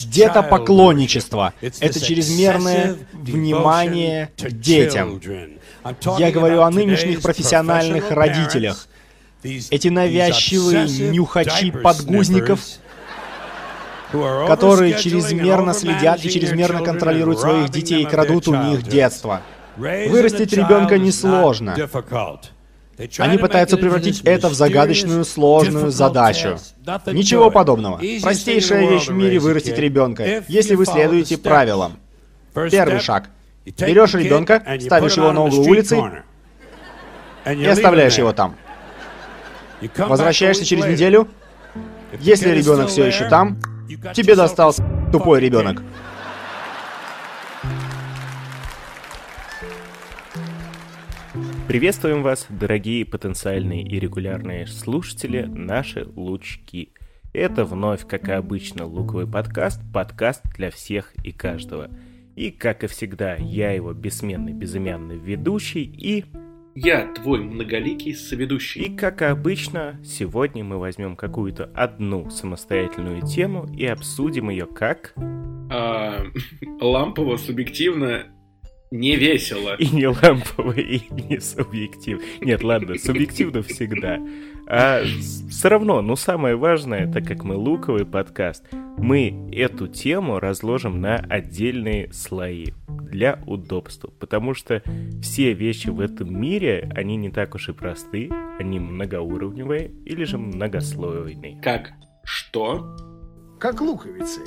Где-то поклонничество. Это чрезмерное внимание к детям. Я говорю о нынешних профессиональных родителях. Эти навязчивые нюхачи подгузников, которые чрезмерно следят и чрезмерно контролируют своих детей и крадут у них детство. Вырастить ребенка несложно. Они пытаются превратить это в загадочную, сложную задачу. Ничего подобного. Простейшая вещь в мире — вырастить ребенка, если вы следуете правилам. Первый шаг. Берешь ребенка, ставишь его на углу улицы и оставляешь его там. Возвращаешься через неделю. Если ребенок все еще там, тебе достался тупой ребенок. Приветствуем вас, дорогие потенциальные и регулярные слушатели, наши лучки. Это вновь, как и обычно, луковый подкаст, подкаст для всех и каждого. И, как и всегда, я его бессменный безымянный ведущий и... Я твой многоликий соведущий. И, как и обычно, сегодня мы возьмем какую-то одну самостоятельную тему и обсудим ее как... А, лампово, субъективно не весело. И не лампово, и не субъективно. Нет, ладно, субъективно всегда. А все равно, ну самое важное, так как мы луковый подкаст, мы эту тему разложим на отдельные слои для удобства. Потому что все вещи в этом мире, они не так уж и просты, они многоуровневые или же многослойные. Как? Что? Как луковицы.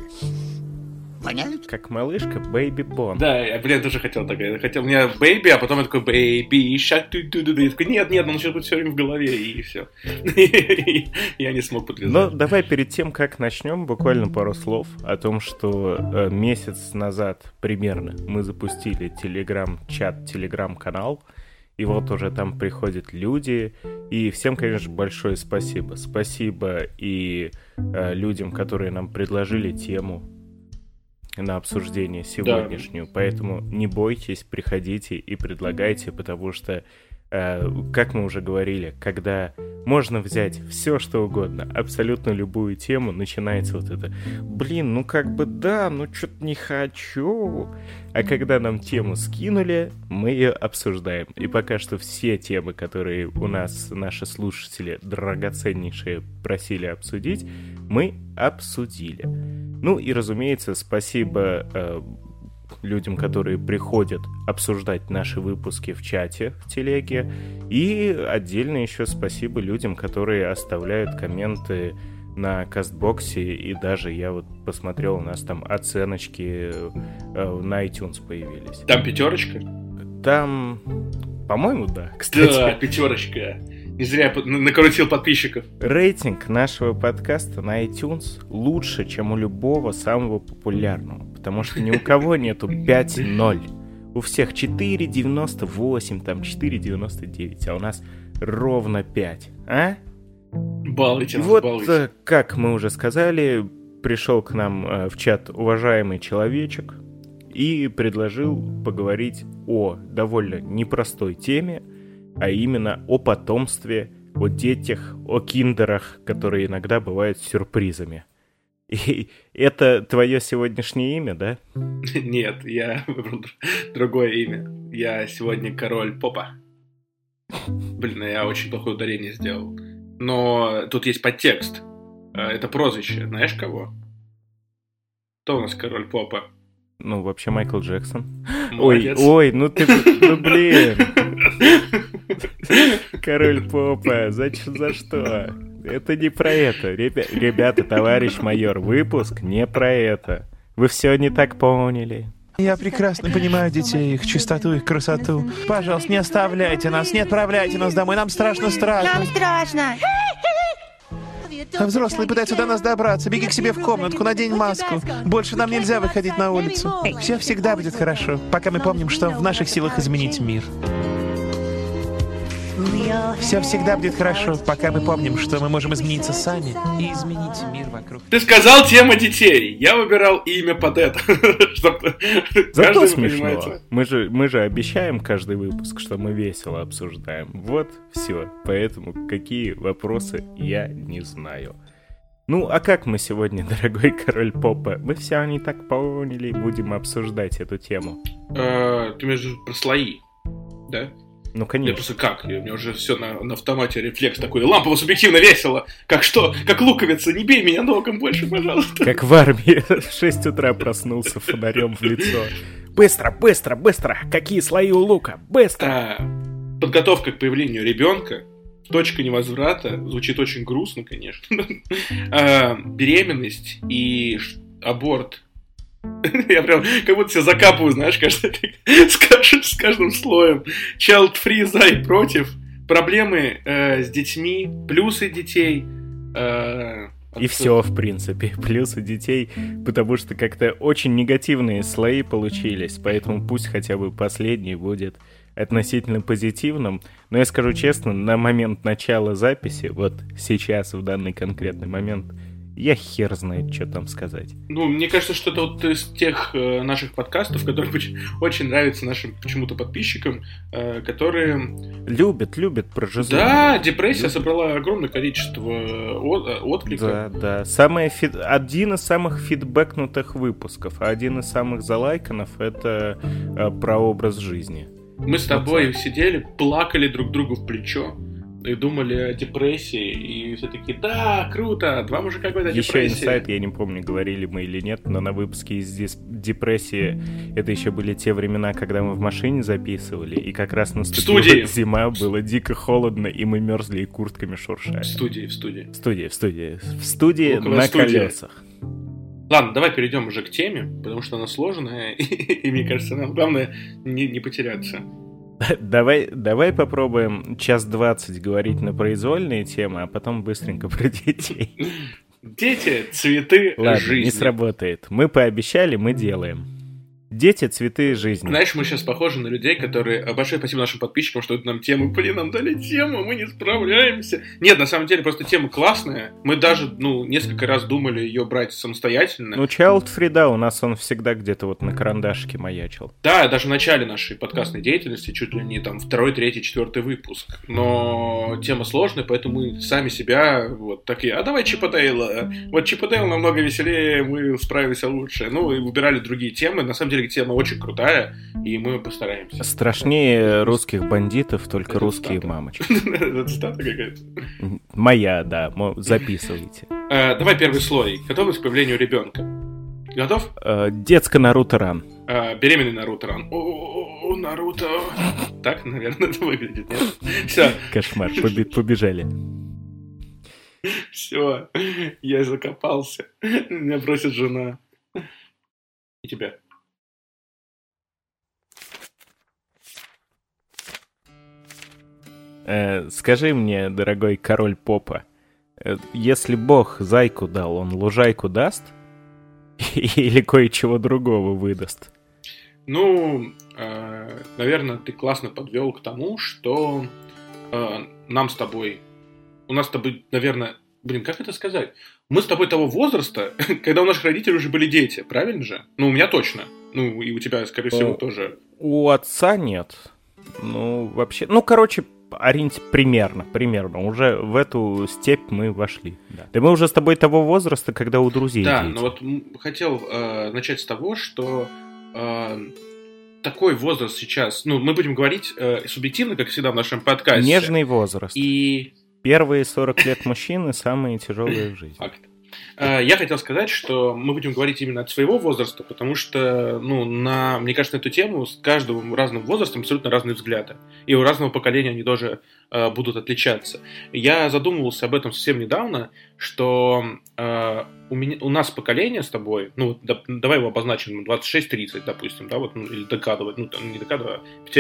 Воняют? Как малышка Baby Born. Да, я, блин, тоже хотел так. Я хотел, у меня Baby, а потом я такой Baby Shark, ту ту Я такой, нет, нет, он сейчас будет все время в голове, и все. Я не смог подвязать. Ну, давай перед тем, как начнем, буквально пару слов о том, что э, месяц назад примерно мы запустили телеграм-чат, телеграм-канал, и вот уже там приходят люди, и всем, конечно, большое спасибо. Спасибо и э, людям, которые нам предложили тему, на обсуждение сегодняшнюю. Да. Поэтому не бойтесь, приходите и предлагайте, потому что, как мы уже говорили, когда можно взять все, что угодно, абсолютно любую тему, начинается вот это, блин, ну как бы да, ну что-то не хочу. А когда нам тему скинули, мы ее обсуждаем. И пока что все темы, которые у нас наши слушатели драгоценнейшие просили обсудить, мы обсудили. Ну и, разумеется, спасибо э, людям, которые приходят обсуждать наши выпуски в чате, в телеге. И отдельно еще спасибо людям, которые оставляют комменты на кастбоксе, и даже я вот посмотрел, у нас там оценочки э, на iTunes появились. Там пятерочка? Там, по-моему, да. Кстати. Да, пятерочка. Не зря накрутил подписчиков. Рейтинг нашего подкаста на iTunes лучше, чем у любого самого популярного, потому что ни у кого нету 5.0. У всех 4.98, там 4.99, а у нас ровно 5. А? Балуйте нас, Вот, балуйте. Э, как мы уже сказали, пришел к нам э, в чат уважаемый человечек и предложил поговорить о довольно непростой теме, а именно о потомстве, о детях, о киндерах, которые иногда бывают сюрпризами. И это твое сегодняшнее имя, да? Нет, я выбрал другое имя. Я сегодня король попа. Блин, я очень плохое ударение сделал. Но тут есть подтекст. А, это прозвище. Знаешь кого? Кто у нас король попа? Ну, вообще Майкл Джексон. Молодец. Ой, ой, ну ты, ну блин. Король попа, за, за что? Это не про это. Ребя, ребята, товарищ майор, выпуск не про это. Вы все не так поняли. Я прекрасно понимаю детей, их чистоту, их красоту. Пожалуйста, не оставляйте нас, не отправляйте нас домой. Нам страшно, страшно. Нам страшно. А взрослые пытаются до нас добраться. Беги к себе в комнатку, надень маску. Больше нам нельзя выходить на улицу. Все всегда будет хорошо, пока мы помним, что в наших силах изменить мир. Все всегда будет хорошо, пока мы помним, что мы можем измениться сами и изменить мир вокруг. Ты сказал тема детей. Я выбирал имя под это. Зато смешно. Мы же, мы же обещаем каждый выпуск, что мы весело обсуждаем. Вот все. Поэтому какие вопросы я не знаю. Ну, а как мы сегодня, дорогой король попа? Мы все не так поняли, будем обсуждать эту тему. Э, ты между про слои, да? Ну, конечно. Я просто как? У меня уже все на, на автомате рефлекс такой. Лампово субъективно весело. Как что? Как луковица. Не бей меня ногом больше, пожалуйста. Как в армии. В 6 утра проснулся фонарем в лицо. Быстро, быстро, быстро! Какие слои у лука? Быстро! А, подготовка к появлению ребенка. Точка невозврата. Звучит очень грустно, конечно. а, беременность и аборт я прям как будто себя закапываю, знаешь, каждый, с, каждым, с каждым слоем. Child free за и против. Проблемы э, с детьми, плюсы детей. Э, и все, в принципе, плюсы детей, потому что как-то очень негативные слои получились, поэтому пусть хотя бы последний будет относительно позитивным. Но я скажу честно, на момент начала записи, вот сейчас, в данный конкретный момент, я хер знает, что там сказать. Ну, мне кажется, что это вот из тех э, наших подкастов, которые очень нравятся нашим почему-то подписчикам, э, которые... Любят, любят про жизнь. Да, депрессия любят. собрала огромное количество э, от, э, откликов. Да, да. Самое фид... Один из самых фидбэкнутых выпусков, а один из самых залайканов — это э, про образ жизни. Мы с тобой вот сидели, плакали друг другу в плечо и думали о депрессии, и все такие, да, круто, два мужика говорят о еще депрессии. Еще инсайт, я не помню, говорили мы или нет, но на выпуске из депрессии это еще были те времена, когда мы в машине записывали, и как раз наступила зима, было дико холодно, и мы мерзли и куртками шуршали. В студии, в студии. В студии, в студии. В студии Около на студии. колесах. Ладно, давай перейдем уже к теме, потому что она сложная, и, мне кажется, нам главное не, не потеряться. Давай, давай попробуем час двадцать говорить на произвольные темы, а потом быстренько про детей. Дети, цветы, Ладно, жизни. не сработает. Мы пообещали, мы делаем. Дети, цветы жизни. Знаешь, мы сейчас похожи на людей, которые... А, большое спасибо нашим подписчикам, что это нам тему... Блин, нам дали тему, мы не справляемся. Нет, на самом деле, просто тема классная. Мы даже, ну, несколько раз думали ее брать самостоятельно. Ну, Child Free, да, у нас он всегда где-то вот на карандашке маячил. Да, даже в начале нашей подкастной деятельности, чуть ли не там второй, третий, четвертый выпуск. Но тема сложная, поэтому мы сами себя вот такие, а давай Чипадейла. Вот Чипадейл намного веселее, мы справимся лучше. Ну, и выбирали другие темы. На самом деле, тема очень крутая, и мы постараемся. Страшнее русских бандитов, только Это русские цитата. мамочки. Это цитата какая-то? Моя, да, записывайте. Э, давай первый слой. Готовность к появлению ребенка. Готов? Э, детско Наруто Ран. Э, беременный Наруто Ран. О, Наруто. Так, наверное, это выглядит? Все. Кошмар, побежали. Все, я закопался. Меня просит жена. И тебя. Э, скажи мне, дорогой король попа, э, если бог зайку дал, он лужайку даст? Или кое-чего другого выдаст? Ну, э, наверное, ты классно подвел к тому, что э, нам с тобой, у нас с тобой, наверное, блин, как это сказать? Мы с тобой того возраста, когда у наших родителей уже были дети, правильно же? Ну, у меня точно. Ну, и у тебя, скорее всего, тоже. У отца нет. Ну, вообще... Ну, короче, ориентир примерно, примерно. Уже в эту степь мы вошли. Да, да мы уже с тобой того возраста, когда у друзей Да, дети. но вот хотел э, начать с того, что э, такой возраст сейчас, ну, мы будем говорить э, субъективно, как всегда в нашем подкасте. Нежный возраст. И... Первые 40 лет мужчины самые тяжелые в жизни. Факт. Э, я хотел сказать, что мы будем говорить именно от своего возраста, потому что, ну, на, мне кажется, на эту тему с каждым разным возрастом абсолютно разные взгляды. И у разного поколения они тоже э, будут отличаться. Я задумывался об этом совсем недавно, что э, у, меня, у нас поколение с тобой, ну, да, давай его обозначим, 26-30, допустим, да, вот, ну, или докадывать, ну, там, не докадывать, а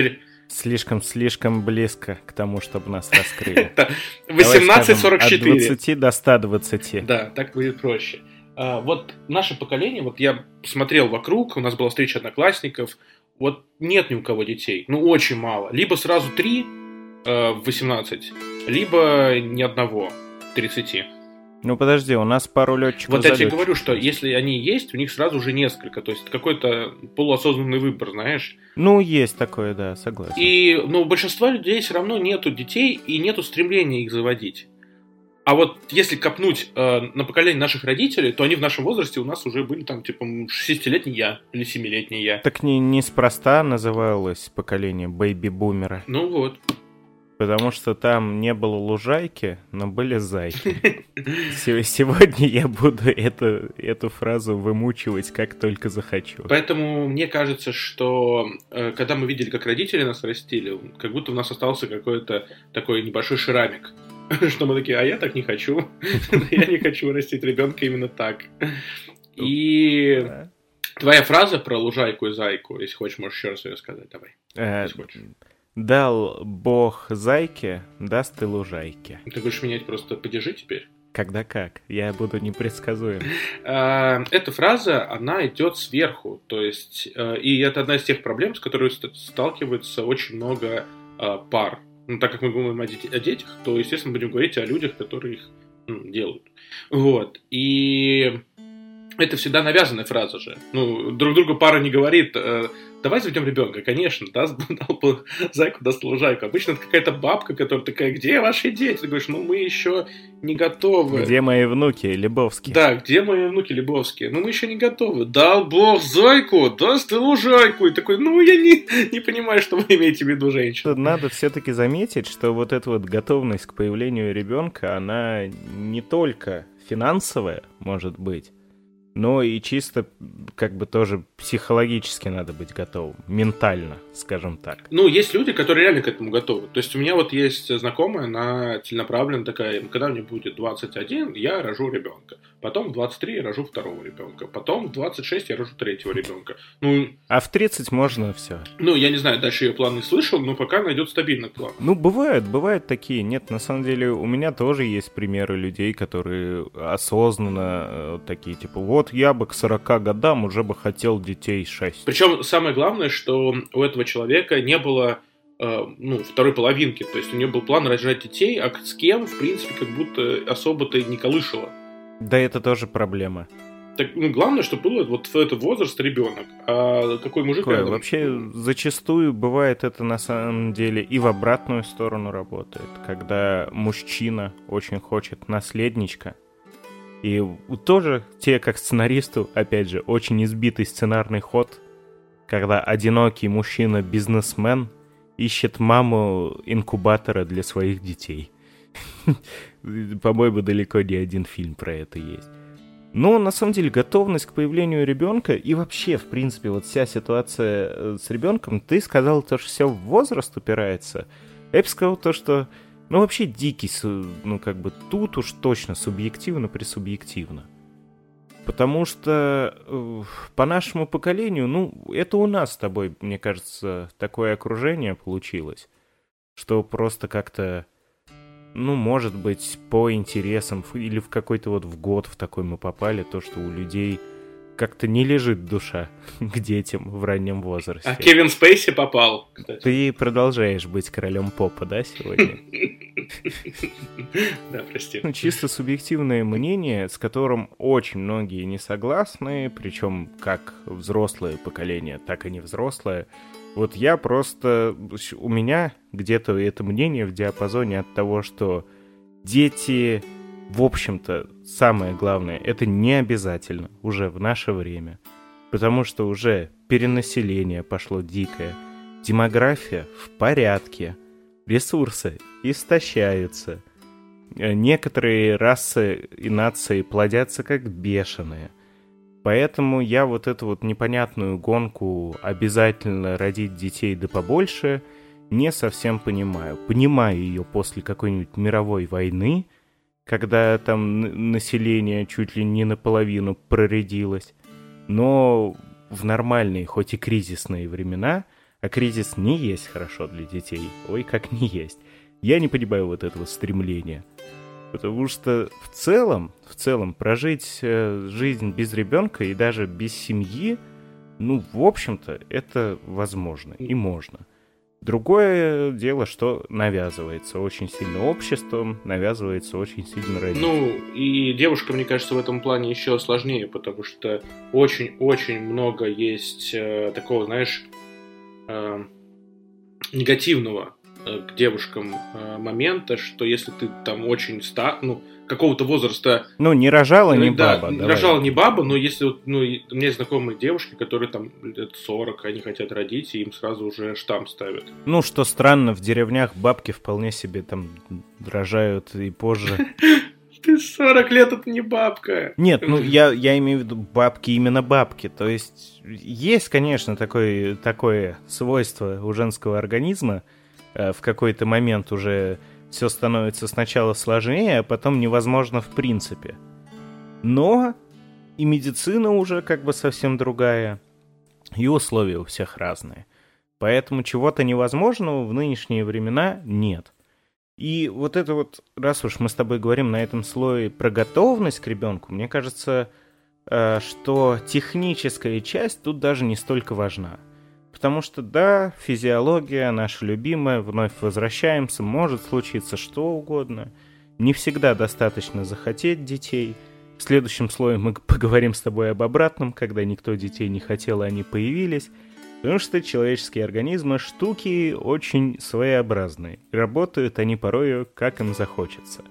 Слишком-слишком близко к тому, чтобы нас раскрыли. 18-44. От 20 до 120. Да, так будет проще. А, вот наше поколение, вот я смотрел вокруг, у нас была встреча одноклассников, вот нет ни у кого детей, ну очень мало. Либо сразу три э, в 18, либо ни одного в 30. Ну подожди, у нас пару летчиков. Вот я тебе говорю, что если они есть, у них сразу же несколько. То есть какой-то полуосознанный выбор, знаешь. Ну, есть такое, да, согласен. И, ну, у большинства людей все равно нету детей и нету стремления их заводить. А вот если копнуть э, на поколение наших родителей, то они в нашем возрасте у нас уже были там, типа, 6-летний я или 7-летний я. Так не, неспроста называлось поколение бэйби-бумера. Ну вот. Потому что там не было лужайки, но были зайки. Сегодня я буду эту, эту фразу вымучивать как только захочу. Поэтому мне кажется, что э, когда мы видели, как родители нас растили, как будто у нас остался какой-то такой небольшой шрамик. Что мы такие, а я так не хочу. Я не хочу растить ребенка именно так. И твоя фраза про лужайку и зайку, если хочешь, можешь еще раз ее сказать, давай. Э, Дал бог зайке, даст и лужайке. Ты будешь менять просто «подержи» теперь? Когда как? Я буду непредсказуем. А, эта фраза, она идет сверху. То есть, э, и это одна из тех проблем, с которыми сталкиваются очень много а, пар. Ну, так как мы говорим о, детях, то, естественно, будем говорить о людях, которые их ну, делают. Вот. И это всегда навязанная фраза же. Ну, друг другу пара не говорит, э, давай заведем ребенка, конечно, даст, дал бы зайку, даст лужайку. Обычно это какая-то бабка, которая такая, где ваши дети? Ты говоришь, ну мы еще не готовы. Где мои внуки Лебовские? Да, где мои внуки Лебовские? Ну мы еще не готовы. Дал бог зайку, даст и лужайку. И такой, ну я не, не понимаю, что вы имеете в виду, женщина. Надо все-таки заметить, что вот эта вот готовность к появлению ребенка, она не только финансовая, может быть, но и чисто как бы тоже психологически надо быть готовым, ментально, скажем так. Ну, есть люди, которые реально к этому готовы. То есть у меня вот есть знакомая, она целенаправленно такая, когда мне будет 21, я рожу ребенка. Потом в 23 я рожу второго ребенка. Потом в 26 я рожу третьего ребенка. Ну, а в 30 можно все. Ну, я не знаю, дальше ее план не слышал, но пока найдет стабильный план. Ну, бывают, бывают такие. Нет, на самом деле у меня тоже есть примеры людей, которые осознанно э, такие, типа, вот я бы к 40 годам уже бы хотел детей 6. Причем самое главное, что у этого человека не было э, ну, второй половинки. То есть у нее был план рожать детей, а с кем, в принципе, как будто особо-то не колышало. Да это тоже проблема. Так, ну, главное, чтобы было вот в этот возраст ребенок. А какой мужик Какое? рядом? Вообще, зачастую бывает это на самом деле и в обратную сторону работает. Когда мужчина очень хочет наследничка, и тоже те, как сценаристу, опять же, очень избитый сценарный ход, когда одинокий мужчина-бизнесмен ищет маму инкубатора для своих детей. По-моему, далеко не один фильм про это есть. Но на самом деле готовность к появлению ребенка и вообще, в принципе, вот вся ситуация э, с ребенком, ты сказал то, что все в возраст упирается. Я бы сказал то, что ну, вообще дикий, ну, как бы тут уж точно субъективно-пресубъективно. Потому что э, по нашему поколению, ну, это у нас с тобой, мне кажется, такое окружение получилось, что просто как-то ну, может быть, по интересам или в какой-то вот в год в такой мы попали, то, что у людей как-то не лежит душа к детям в раннем возрасте. А Кевин Спейси попал, кстати. Ты продолжаешь быть королем попа, да, сегодня? Да, прости. Ну, чисто субъективное мнение, с которым очень многие не согласны, причем как взрослое поколение, так и не взрослое. Вот я просто... У меня где-то это мнение в диапазоне от того, что дети, в общем-то, самое главное, это не обязательно уже в наше время. Потому что уже перенаселение пошло дикое, демография в порядке, ресурсы истощаются, некоторые расы и нации плодятся как бешеные – Поэтому я вот эту вот непонятную гонку обязательно родить детей да побольше не совсем понимаю. Понимаю ее после какой-нибудь мировой войны, когда там население чуть ли не наполовину проредилось. Но в нормальные, хоть и кризисные времена, а кризис не есть хорошо для детей, ой, как не есть, я не понимаю вот этого стремления. Потому что в целом, в целом, прожить э, жизнь без ребенка и даже без семьи, ну, в общем-то, это возможно и можно. Другое дело, что навязывается очень сильно обществом, навязывается очень сильно родителям. Ну, и девушкам, мне кажется, в этом плане еще сложнее, потому что очень-очень много есть э, такого, знаешь, э, негативного к девушкам э, момента, что если ты там очень стар, ну, какого-то возраста... Ну, не рожала, не да, баба. Давай. рожала не баба, но если вот, ну, у меня есть знакомые девушки, которые там лет 40, они хотят родить, и им сразу уже штамп ставят. Ну, что странно, в деревнях бабки вполне себе там рожают и позже. Ты 40 лет, это не бабка. Нет, ну я, я имею в виду бабки, именно бабки. То есть есть, конечно, такое, такое свойство у женского организма. Э, В какой-то момент уже все становится сначала сложнее, а потом невозможно в принципе. Но и медицина уже как бы совсем другая, и условия у всех разные. Поэтому чего-то невозможного в нынешние времена нет. И вот это вот, раз уж мы с тобой говорим на этом слое про готовность к ребенку, мне кажется, э, что техническая часть тут даже не столько важна. Потому что, да, физиология наша любимая, вновь возвращаемся, может случиться что угодно. Не всегда достаточно захотеть детей. В следующем слое мы поговорим с тобой об обратном, когда никто детей не хотел, а они появились. Потому что человеческие организмы штуки очень своеобразные. И Работают они порою, как им захочется.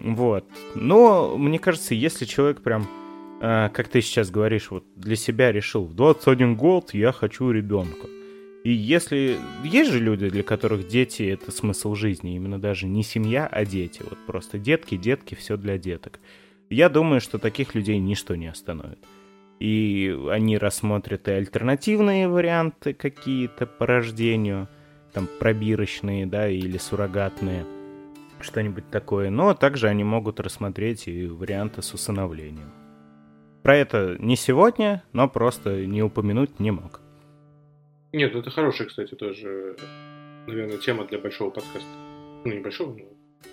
Вот. Но, мне кажется, если человек прям, как ты сейчас говоришь, вот для себя решил, в 21 год я хочу ребенка. И если... Есть же люди, для которых дети — это смысл жизни. Именно даже не семья, а дети. Вот просто детки, детки, все для деток. Я думаю, что таких людей ничто не остановит. И они рассмотрят и альтернативные варианты какие-то по рождению, там пробирочные, да, или суррогатные, что-нибудь такое. Но также они могут рассмотреть и варианты с усыновлением. Про это не сегодня, но просто не упомянуть не мог. Нет, ну это хорошая, кстати, тоже, наверное, тема для большого подкаста. Ну, не большого, но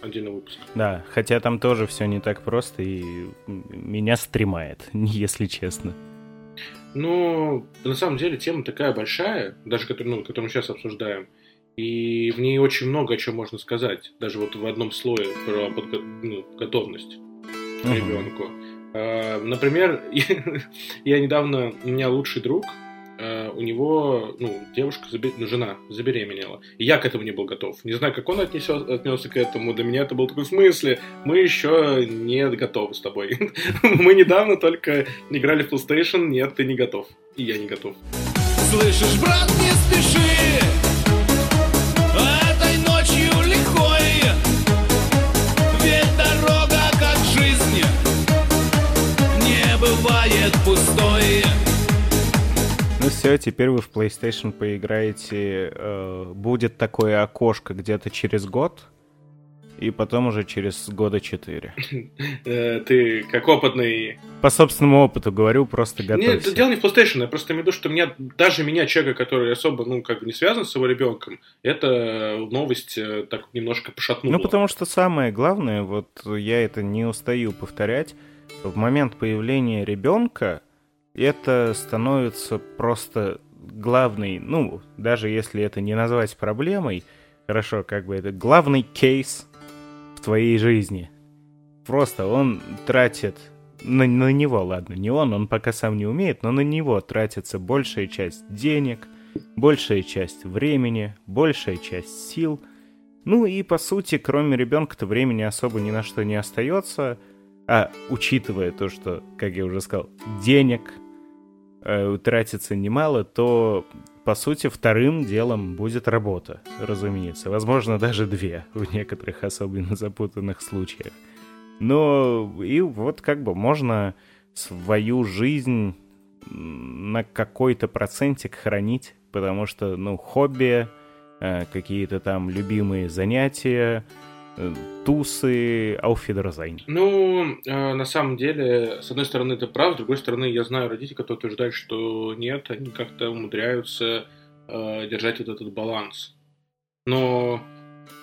отдельный выпуск. Да, хотя там тоже все не так просто и меня стремает, если честно. Ну, на самом деле тема такая большая, даже которую, ну, которую мы сейчас обсуждаем, и в ней очень много о чем можно сказать, даже вот в одном слое про подго- ну, готовность Мгм. ребенку. А, Например, я недавно, у меня лучший друг, а, у него, ну, девушка, ну, жена забеременела. И я к этому не был готов. Не знаю, как он отнесет, отнесся к этому. Для меня это был такой в смысле. Мы еще не готовы с тобой. Мы недавно только играли в PlayStation. Нет, ты не готов. И я не готов. Слышишь, брат, не спеши пустой Ну все, теперь вы в PlayStation поиграете. э, будет такое окошко где-то через год, и потом уже через года четыре. Э, Ты как опытный... По собственному опыту говорю, просто Нет, готовься. дело не в PlayStation, я просто имею в виду, что меня, даже меня, человека, который особо, ну, как бы не связан с его ребенком, эта новость э, так немножко пошатнула. Ну, потому что самое главное, вот я это не устаю повторять, в момент появления ребенка это становится просто главный, ну, даже если это не назвать проблемой, хорошо, как бы это главный кейс в твоей жизни. Просто он тратит на, на него, ладно, не он, он пока сам не умеет, но на него тратится большая часть денег, большая часть времени, большая часть сил. Ну и по сути, кроме ребенка-то времени особо ни на что не остается. А учитывая то, что, как я уже сказал, денег э, тратится немало, то по сути вторым делом будет работа, разумеется. Возможно, даже две в некоторых особенно запутанных случаях. Но и вот как бы можно свою жизнь на какой-то процентик хранить, потому что, ну, хобби, э, какие-то там любимые занятия, тусы, auf Wiedersehen. Ну, э, на самом деле, с одной стороны, это правда, с другой стороны, я знаю родителей, которые утверждают, что нет, они как-то умудряются э, держать вот этот баланс. Но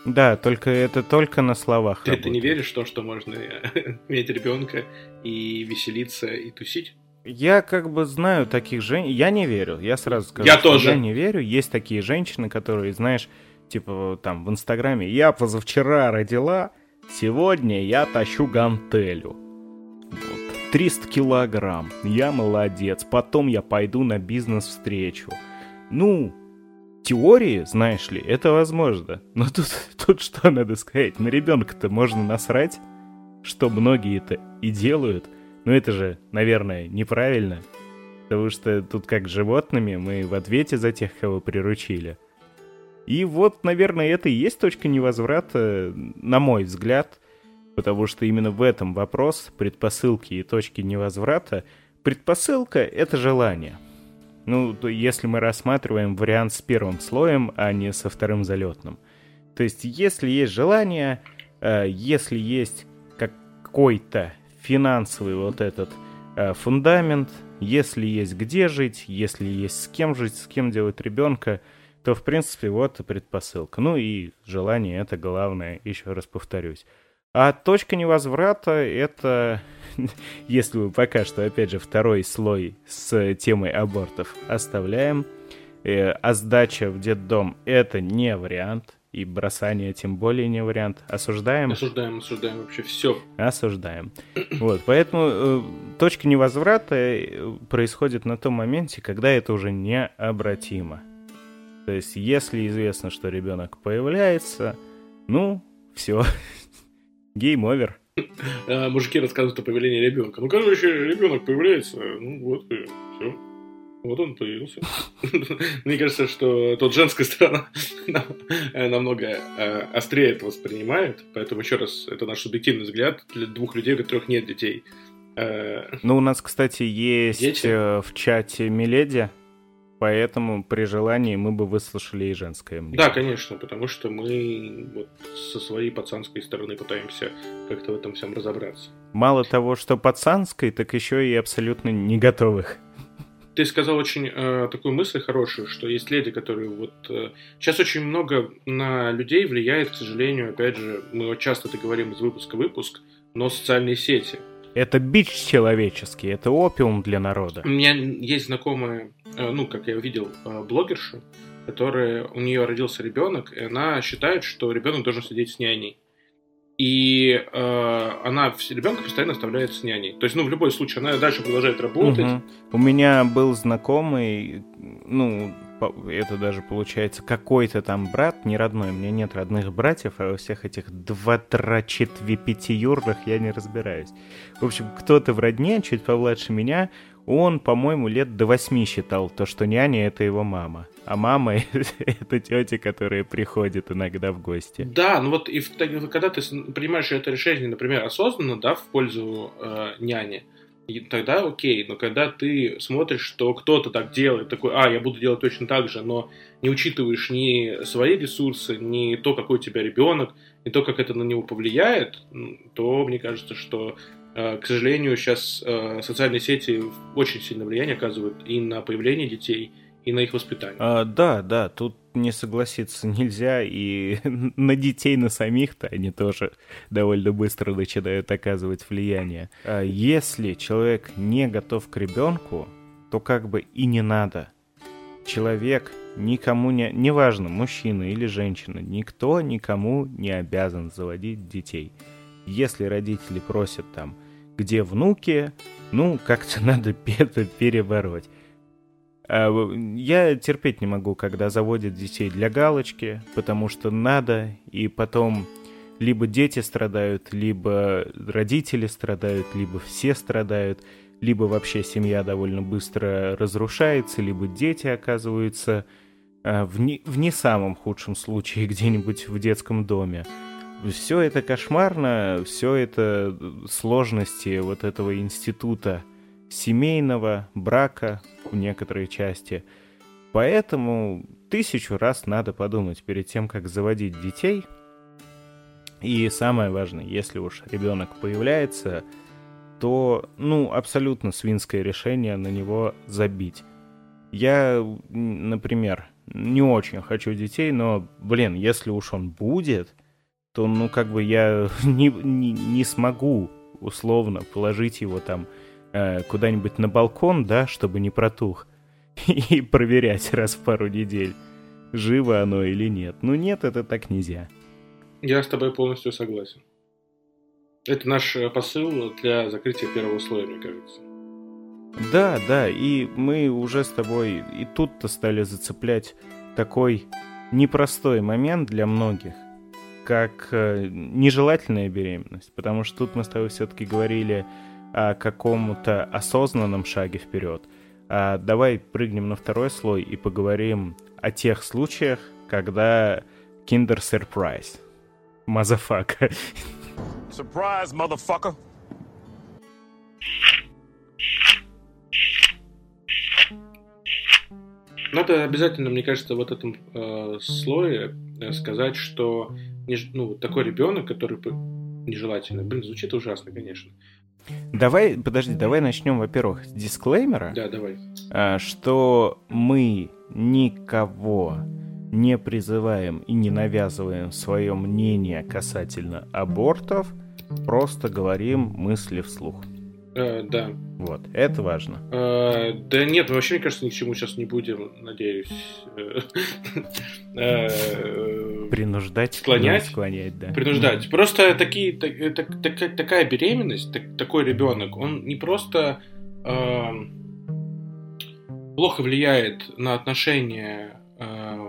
Да, только это только на словах. ты, ты не веришь в то, что можно э, иметь ребенка и веселиться, и тусить? Я как бы знаю таких женщин. Я не верю, я сразу скажу. Я тоже. Я не верю. Есть такие женщины, которые, знаешь, типа там в Инстаграме, я позавчера родила, сегодня я тащу гантелю. Вот, 300 килограмм, я молодец, потом я пойду на бизнес-встречу. Ну, теории, знаешь ли, это возможно. Но тут, тут что надо сказать? На ребенка-то можно насрать, что многие это и делают. Но это же, наверное, неправильно. Потому что тут как с животными мы в ответе за тех, кого приручили. И вот, наверное, это и есть точка невозврата, на мой взгляд, потому что именно в этом вопрос предпосылки и точки невозврата. Предпосылка — это желание. Ну, то если мы рассматриваем вариант с первым слоем, а не со вторым залетным. То есть, если есть желание, э, если есть какой-то финансовый вот этот э, фундамент, если есть где жить, если есть с кем жить, с кем делать ребенка, то, в принципе, вот предпосылка. Ну и желание — это главное, еще раз повторюсь. А точка невозврата — это, если вы пока что, опять же, второй слой с темой абортов оставляем, э, а сдача в детдом — это не вариант, и бросание тем более не вариант. Осуждаем? Осуждаем, осуждаем вообще все. Осуждаем. Вот, поэтому э, точка невозврата э, происходит на том моменте, когда это уже необратимо. То есть, если известно, что ребенок появляется, ну, все, game over. А, мужики рассказывают о появлении ребенка. Ну, короче, ребенок появляется, ну вот и все. Вот он появился. Мне кажется, что тут женская сторона намного э, острее это воспринимает. Поэтому еще раз, это наш субъективный взгляд для двух людей, у которых нет детей. Э, ну, у нас, кстати, есть Дети? Э, в чате Миледи, Поэтому при желании мы бы выслушали и женское мнение. Да, конечно, потому что мы вот со своей пацанской стороны пытаемся как-то в этом всем разобраться. Мало того, что пацанской, так еще и абсолютно не готовых. Ты сказал очень э, такую мысль хорошую, что есть леди, которые вот... Э, сейчас очень много на людей влияет, к сожалению, опять же, мы вот часто это говорим из выпуска в выпуск, но социальные сети. Это бич человеческий, это опиум для народа. У меня есть знакомая, э, ну, как я увидел, э, блогерша, которая, у нее родился ребенок, и она считает, что ребенок должен сидеть с няней. И э, она ребенка постоянно оставляет с няней. То есть, ну, в любой случае, она дальше продолжает работать. Угу. У меня был знакомый, ну, это даже получается какой-то там брат, не родной, у меня нет родных братьев, а во всех этих два юрных я не разбираюсь. В общем, кто-то в родне, чуть помладше меня, он, по-моему, лет до восьми считал то, что няня — это его мама. А мама — это тетя, которая приходит иногда в гости. Да, ну вот и когда ты принимаешь это решение, например, осознанно, да, в пользу э, няни, и тогда окей, но когда ты смотришь, что кто-то так делает, такой, а, я буду делать точно так же, но не учитываешь ни свои ресурсы, ни то, какой у тебя ребенок, ни то, как это на него повлияет, то мне кажется, что, к сожалению, сейчас э, социальные сети очень сильно влияние оказывают и на появление детей, и на их воспитание. А, да, да, тут не согласиться нельзя, и на детей, на самих-то они тоже довольно быстро начинают оказывать влияние. А если человек не готов к ребенку, то как бы и не надо. Человек никому не... Неважно, мужчина или женщина, никто никому не обязан заводить детей. Если родители просят там, где внуки, ну, как-то надо это перебороть. А, я терпеть не могу, когда заводят детей для галочки, потому что надо, и потом либо дети страдают, либо родители страдают, либо все страдают, либо вообще семья довольно быстро разрушается, либо дети оказываются а, в не, в не самом худшем случае где-нибудь в детском доме. Все это кошмарно, все это сложности вот этого института семейного брака в некоторой части. Поэтому тысячу раз надо подумать перед тем, как заводить детей. И самое важное, если уж ребенок появляется, то, ну, абсолютно свинское решение на него забить. Я, например, не очень хочу детей, но, блин, если уж он будет, то, ну, как бы я не, не, не смогу условно положить его там э, куда-нибудь на балкон, да, чтобы не протух, и проверять раз в пару недель, живо оно или нет. Ну нет, это так нельзя. Я с тобой полностью согласен. Это наш э, посыл для закрытия первого слоя, мне кажется. Да, да, и мы уже с тобой и тут-то стали зацеплять такой непростой момент для многих, как э, нежелательная беременность, потому что тут мы с тобой все-таки говорили о каком-то осознанном шаге вперед. А давай прыгнем на второй слой и поговорим о тех случаях, когда Kinder Surprise. Motherfucker. Surprise, motherfucker. Надо обязательно, мне кажется, в этом э, слое э, сказать, что не, ну, такой ребенок, который нежелательно, блин, звучит ужасно, конечно. Давай, подожди, давай начнем, во-первых, с дисклеймера. Да, давай. Э, что мы никого не призываем и не навязываем свое мнение касательно абортов, просто говорим мысли вслух. Э, да. Вот, это важно. Э, да нет, мы вообще, мне кажется, ни к чему сейчас не будем, надеюсь. Э, принуждать. Склонять. склонять, да. Принуждать. Просто такие, так, так, так, такая беременность, так, такой ребенок, он не просто э, плохо влияет на отношения э,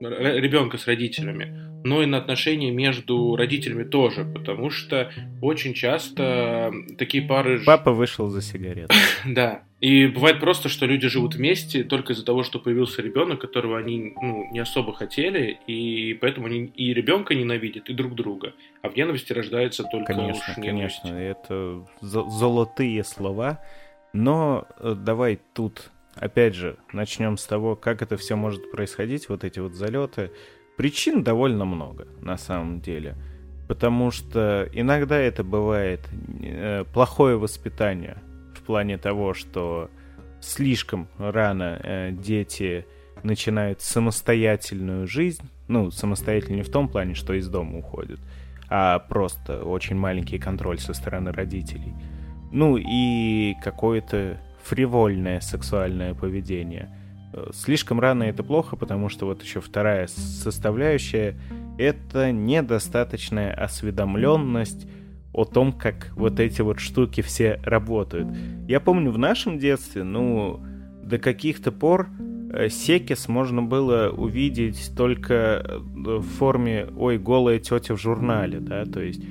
ребенка с родителями, но и на отношения между родителями тоже, потому что очень часто такие пары... Папа вышел за сигарет. Да. И бывает просто, что люди живут вместе только из-за того, что появился ребенок, которого они ну, не особо хотели, и поэтому они и ребенка ненавидят, и друг друга. А в ненависти рождается только Конечно, конечно, это золотые слова. Но э, давай тут опять же, начнем с того, как это все может происходить, вот эти вот залеты. Причин довольно много, на самом деле. Потому что иногда это бывает э, плохое воспитание в плане того, что слишком рано э, дети начинают самостоятельную жизнь. Ну, самостоятельно не в том плане, что из дома уходят, а просто очень маленький контроль со стороны родителей. Ну и какое-то фривольное сексуальное поведение. Э, слишком рано это плохо, потому что вот еще вторая составляющая — это недостаточная осведомленность о том, как вот эти вот штуки все работают. Я помню в нашем детстве, ну, до каких-то пор э, секис можно было увидеть только э, в форме «Ой, голая тетя в журнале», да, то есть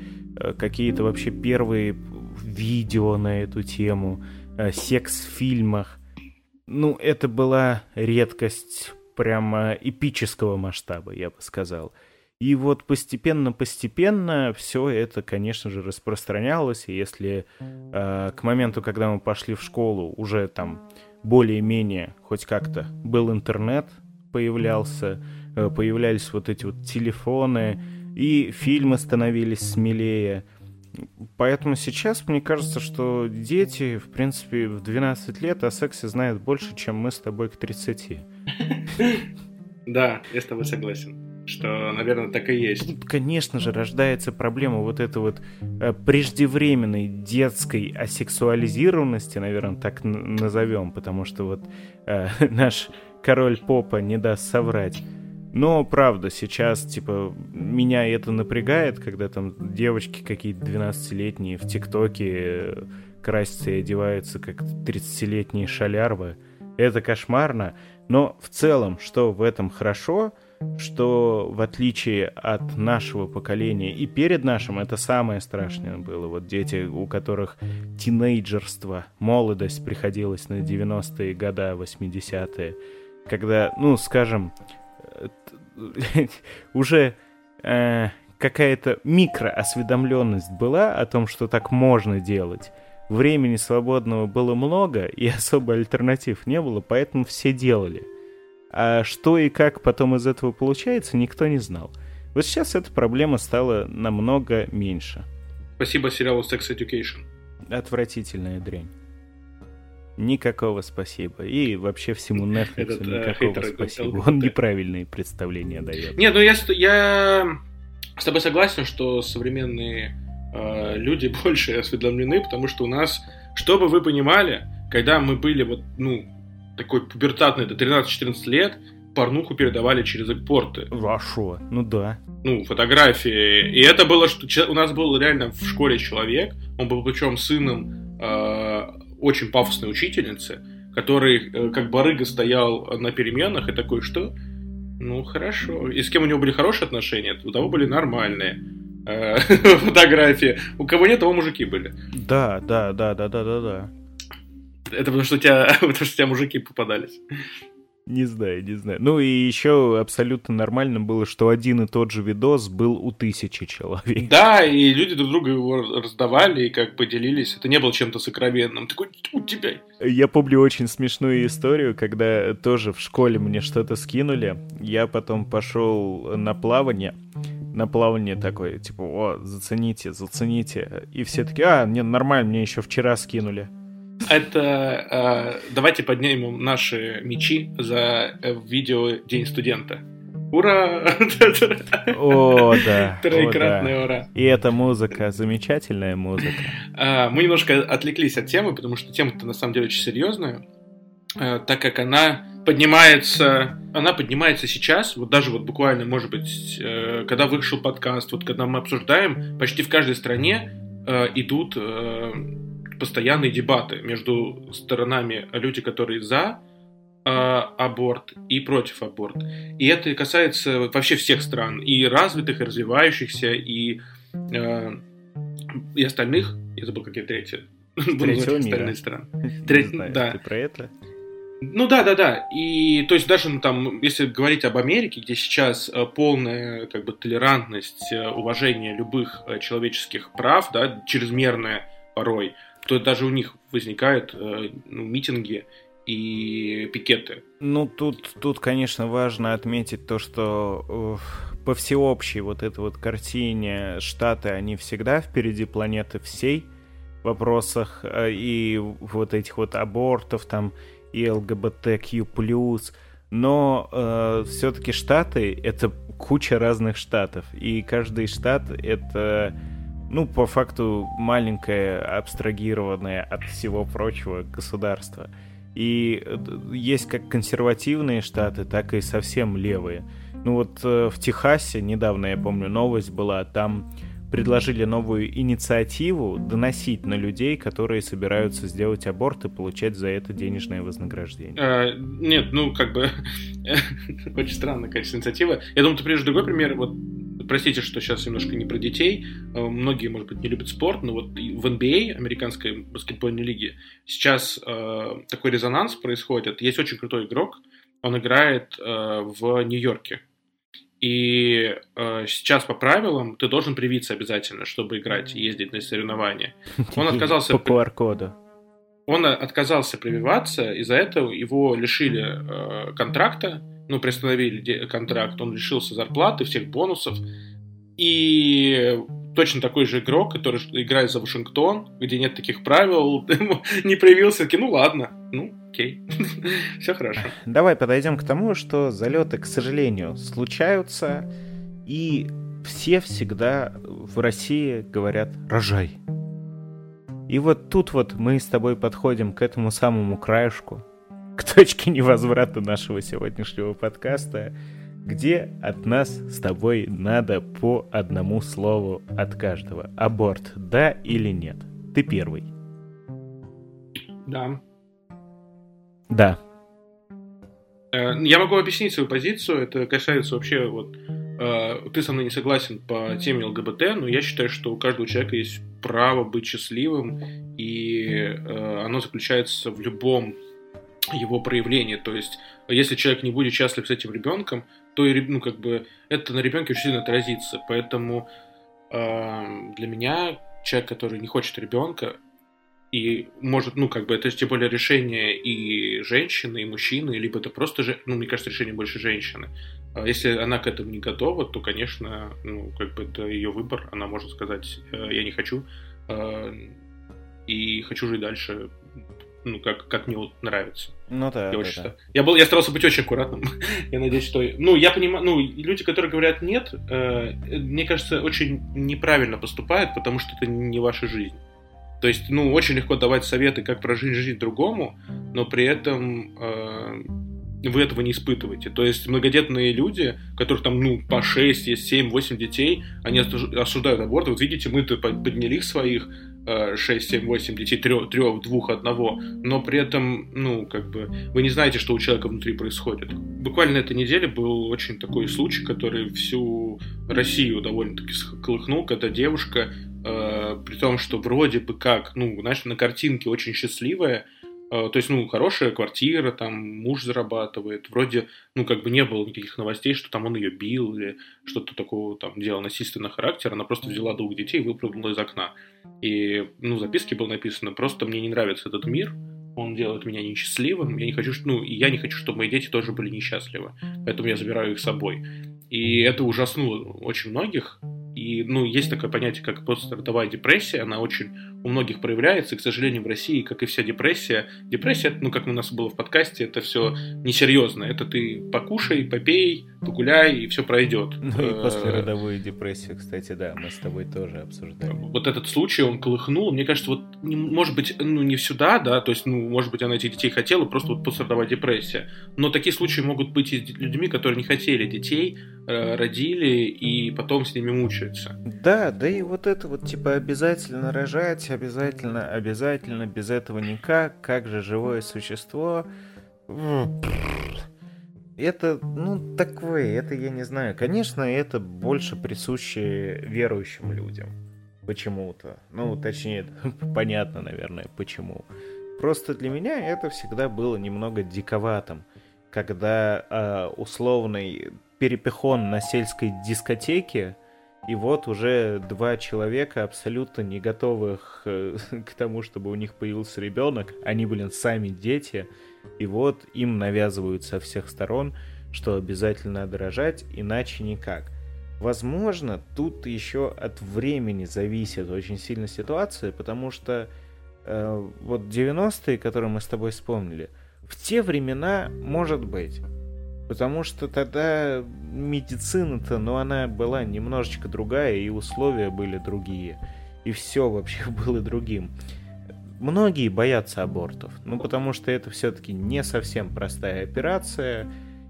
какие-то вообще первые видео на эту тему — Э, секс-фильмах. Ну, это была редкость прямо эпического масштаба, я бы сказал. И вот постепенно-постепенно все это, конечно же, распространялось. И если э, к моменту, когда мы пошли в школу, уже там более-менее хоть как-то был интернет, появлялся, э, появлялись вот эти вот телефоны, и фильмы становились смелее, Поэтому сейчас мне кажется, что дети, в принципе, в 12 лет о сексе знают больше, чем мы с тобой к 30. Да, я с тобой согласен что, наверное, так и есть. Тут, конечно же, рождается проблема вот этой вот э, преждевременной детской асексуализированности, наверное, так назовем, потому что вот э, наш король попа не даст соврать. Но, правда, сейчас, типа, меня это напрягает, когда там девочки какие-то 12-летние в ТикТоке э, красятся и одеваются как 30-летние шалярвы. Это кошмарно. Но в целом, что в этом хорошо, что в отличие от нашего поколения и перед нашим, это самое страшное было. Вот дети, у которых тинейджерство, молодость приходилась на 90-е года, 80-е, когда, ну, скажем, уже э, какая-то микроосведомленность была о том, что так можно делать. Времени свободного было много, и особо альтернатив не было, поэтому все делали. А что и как потом из этого получается, никто не знал. Вот сейчас эта проблема стала намного меньше. Спасибо сериалу Sex Education. Отвратительная дрянь. Никакого спасибо. И вообще всему Netflix Этот, э, никакого э, спасибо. Он неправильные представления дает. Нет, ну я, я с тобой согласен, что современные э, люди больше осведомлены, потому что у нас, чтобы вы понимали, когда мы были вот, ну, такой пубертатный, до 13-14 лет, порнуху передавали через экспорты. А шо? Ну да. Ну, фотографии. И это было, что у нас был реально в школе человек, он был причем сыном э, очень пафосной учительницы, который э, как барыга стоял на переменах и такой, что? Ну, хорошо. И с кем у него были хорошие отношения, у того были нормальные э, фотографии. У кого нет, того мужики были. Да, да, да, да, да, да, да. Это потому что у тебя, потому что у тебя мужики попадались. Не знаю, не знаю. Ну и еще абсолютно нормально было, что один и тот же видос был у тысячи человек. Да, и люди друг друга его раздавали и как бы делились. Это не было чем-то сокровенным. Такой, у тебя. Я помню очень смешную историю, когда тоже в школе мне что-то скинули. Я потом пошел на плавание. На плавание такое, типа, о, зацените, зацените. И все таки а, нет, нормально, мне еще вчера скинули. Это э, давайте поднимем наши мечи за э, видео День студента. Ура! О, да. Да. ура. И эта музыка, замечательная музыка. А, мы немножко отвлеклись от темы, потому что тема-то на самом деле очень серьезная, а, так как она поднимается, она поднимается сейчас, вот даже вот буквально, может быть, э, когда вышел подкаст, вот когда мы обсуждаем, почти в каждой стране э, идут э, постоянные дебаты между сторонами люди, которые за э, аборт и против аборт. И это касается вообще всех стран, и развитых, и развивающихся, и, э, и остальных. Я забыл, какие третьи. Третьего мира. Треть- знаю, да. ты про это? Ну да, да, да. И то есть даже ну, там, если говорить об Америке, где сейчас э, полная как бы толерантность, э, уважение любых э, человеческих прав, да, чрезмерная порой, то даже у них возникают э, ну, митинги и пикеты. Ну, тут, тут, конечно, важно отметить то, что э, по всеобщей вот этой вот картине Штаты, они всегда впереди планеты всей в вопросах э, и вот этих вот абортов там, и ЛГБТQ+, но э, все-таки Штаты — это куча разных штатов, и каждый штат — это ну, по факту, маленькое, абстрагированное от всего прочего государство. И э, есть как консервативные штаты, так и совсем левые. Ну вот э, в Техасе, недавно, я помню, новость была, там предложили новую инициативу доносить на людей, которые собираются сделать аборт и получать за это денежное вознаграждение. Э, нет, ну, как бы, очень странная, конечно, инициатива. Я думаю, ты приведешь другой пример. Вот, простите, что сейчас немножко не про детей. Э, Многие, может быть, не любят спорт, но вот в NBA, американской баскетбольной лиге, сейчас э, такой резонанс происходит. Есть очень крутой игрок, он играет э, в Нью-Йорке. И э, сейчас по правилам ты должен привиться обязательно, чтобы играть и ездить на соревнования. Он отказался... По QR-коду. Он отказался прививаться, из-за этого его лишили э, контракта, ну, приостановили контракт, он лишился зарплаты, всех бонусов. И точно такой же игрок, который играет за Вашингтон, где нет таких правил, не привился, таки, ну ладно, ну, окей, все хорошо. Давай подойдем к тому, что залеты, к сожалению, случаются, и все всегда в России говорят «рожай». И вот тут вот мы с тобой подходим к этому самому краешку, к точке невозврата нашего сегодняшнего подкаста, где от нас с тобой надо по одному слову от каждого. Аборт, да или нет? Ты первый. Да. Да. Э, Я могу объяснить свою позицию. Это касается вообще вот э, ты со мной не согласен по теме ЛГБТ, но я считаю, что у каждого человека есть право быть счастливым, и э, оно заключается в любом его проявлении. То есть, если человек не будет счастлив с этим ребенком, то и ну, как бы, это на ребенке очень сильно отразится. Поэтому э, для меня человек, который не хочет ребенка, и может, ну, как бы, это тем более решение и женщины, и мужчины, либо это просто, же- ну, мне кажется, решение больше женщины. А Если она к этому не готова, то, конечно, ну, как бы это ее выбор. Она может сказать, «Э, я не хочу, э, и хочу жить дальше, ну, как, как мне вот нравится. Ну да, Я, да, очень да. я, был, я старался быть очень аккуратным. я надеюсь, что... Ну, я понимаю... Ну, люди, которые говорят «нет», э, мне кажется, очень неправильно поступают, потому что это не ваша жизнь. То есть, ну, очень легко давать советы, как прожить жизнь другому, но при этом э, вы этого не испытываете. То есть многодетные люди, которых там, ну, по 6, есть 7, 8 детей, они осуж- осуждают аборт. Вот видите, мы-то по- подняли их своих, 6, 7, 8 детей, 3, 3 2, 1, но при этом, ну, как бы, вы не знаете, что у человека внутри происходит. Буквально на этой неделе был очень такой случай, который всю Россию довольно-таки сколыхнул, когда девушка, э, при том, что вроде бы как, ну, знаешь, на картинке очень счастливая, то есть, ну, хорошая квартира, там, муж зарабатывает. Вроде, ну, как бы не было никаких новостей, что там он ее бил или что-то такого там делал насильственного характера. Она просто взяла двух детей и выпрыгнула из окна. И, ну, в записке было написано, просто мне не нравится этот мир, он делает меня несчастливым, я не хочу, ну, и я не хочу, чтобы мои дети тоже были несчастливы, поэтому я забираю их с собой. И это ужаснуло очень многих, и, ну, есть такое понятие, как пострадовая депрессия, она очень у многих проявляется, и, к сожалению, в России, как и вся депрессия, депрессия, ну, как у нас было в подкасте, это все несерьезно. Это ты покушай, попей, погуляй, и все пройдет. Ну, и э, после родовой депрессии, кстати, да, мы с тобой тоже обсуждали. Вот этот случай, он колыхнул, мне кажется, вот, может быть, ну, не сюда, да, то есть, ну, может быть, она этих детей хотела, просто вот пострадовая депрессия. Но такие случаи могут быть и с людьми, которые не хотели детей, э, родили, и потом с ними мучаются. Да, да и вот это вот типа обязательно рожать, обязательно, обязательно, без этого никак, как же живое существо. Это, ну, такое, это я не знаю. Конечно, это больше присуще верующим людям. Почему-то. Ну, точнее, понятно, наверное, почему. Просто для меня это всегда было немного диковатым, когда э, условный перепихон на сельской дискотеке и вот уже два человека абсолютно не готовых э, к тому, чтобы у них появился ребенок. Они, блин, сами дети. И вот им навязывают со всех сторон, что обязательно надо рожать, иначе никак. Возможно, тут еще от времени зависит очень сильно ситуация, потому что э, вот 90-е, которые мы с тобой вспомнили, в те времена, может быть, Потому что тогда медицина-то, ну, она была немножечко другая, и условия были другие. И все вообще было другим. Многие боятся абортов, ну, потому что это все-таки не совсем простая операция.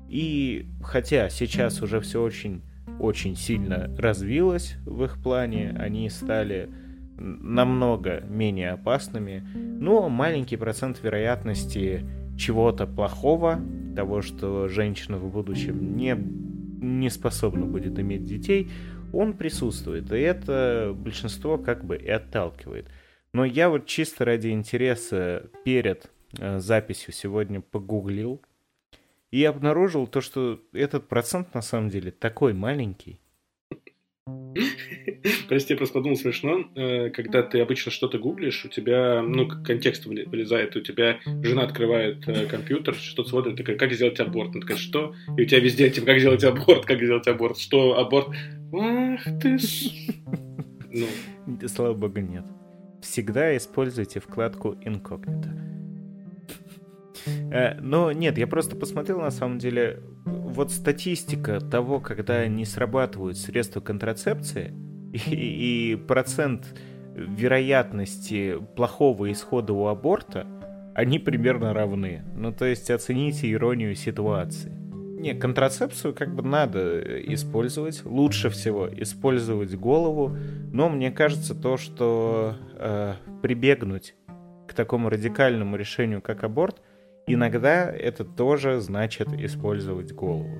И хотя сейчас уже все очень, очень сильно развилось в их плане, они стали намного менее опасными, но маленький процент вероятности чего-то плохого, того, что женщина в будущем не, не способна будет иметь детей, он присутствует. И это большинство как бы и отталкивает. Но я вот чисто ради интереса перед э, записью сегодня погуглил и обнаружил то, что этот процент на самом деле такой маленький. Прости, я просто подумал смешно, э, когда ты обычно что-то гуглишь, у тебя, ну, контекст вылезает, у тебя жена открывает э, компьютер, что-то смотрит, такая, как сделать аборт? Она такая, что? И у тебя везде, типа, как сделать аборт, как сделать аборт, что, аборт? Ах ты Ну. Слава богу, нет. Всегда используйте вкладку инкогнито. Э, но нет, я просто посмотрел, на самом деле, вот статистика того, когда не срабатывают средства контрацепции, и, и процент вероятности плохого исхода у аборта, они примерно равны. Ну, то есть оцените иронию ситуации. Не, контрацепцию как бы надо использовать. Лучше всего использовать голову. Но мне кажется, то, что э, прибегнуть к такому радикальному решению, как аборт, иногда это тоже значит использовать голову.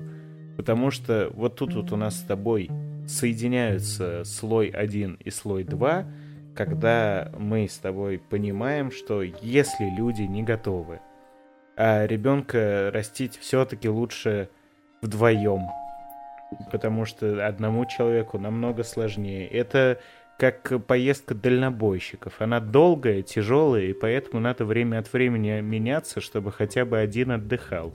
Потому что вот тут вот у нас с тобой соединяются слой 1 и слой 2, когда мы с тобой понимаем, что если люди не готовы, а ребенка растить все-таки лучше вдвоем, потому что одному человеку намного сложнее. Это как поездка дальнобойщиков. Она долгая, тяжелая, и поэтому надо время от времени меняться, чтобы хотя бы один отдыхал.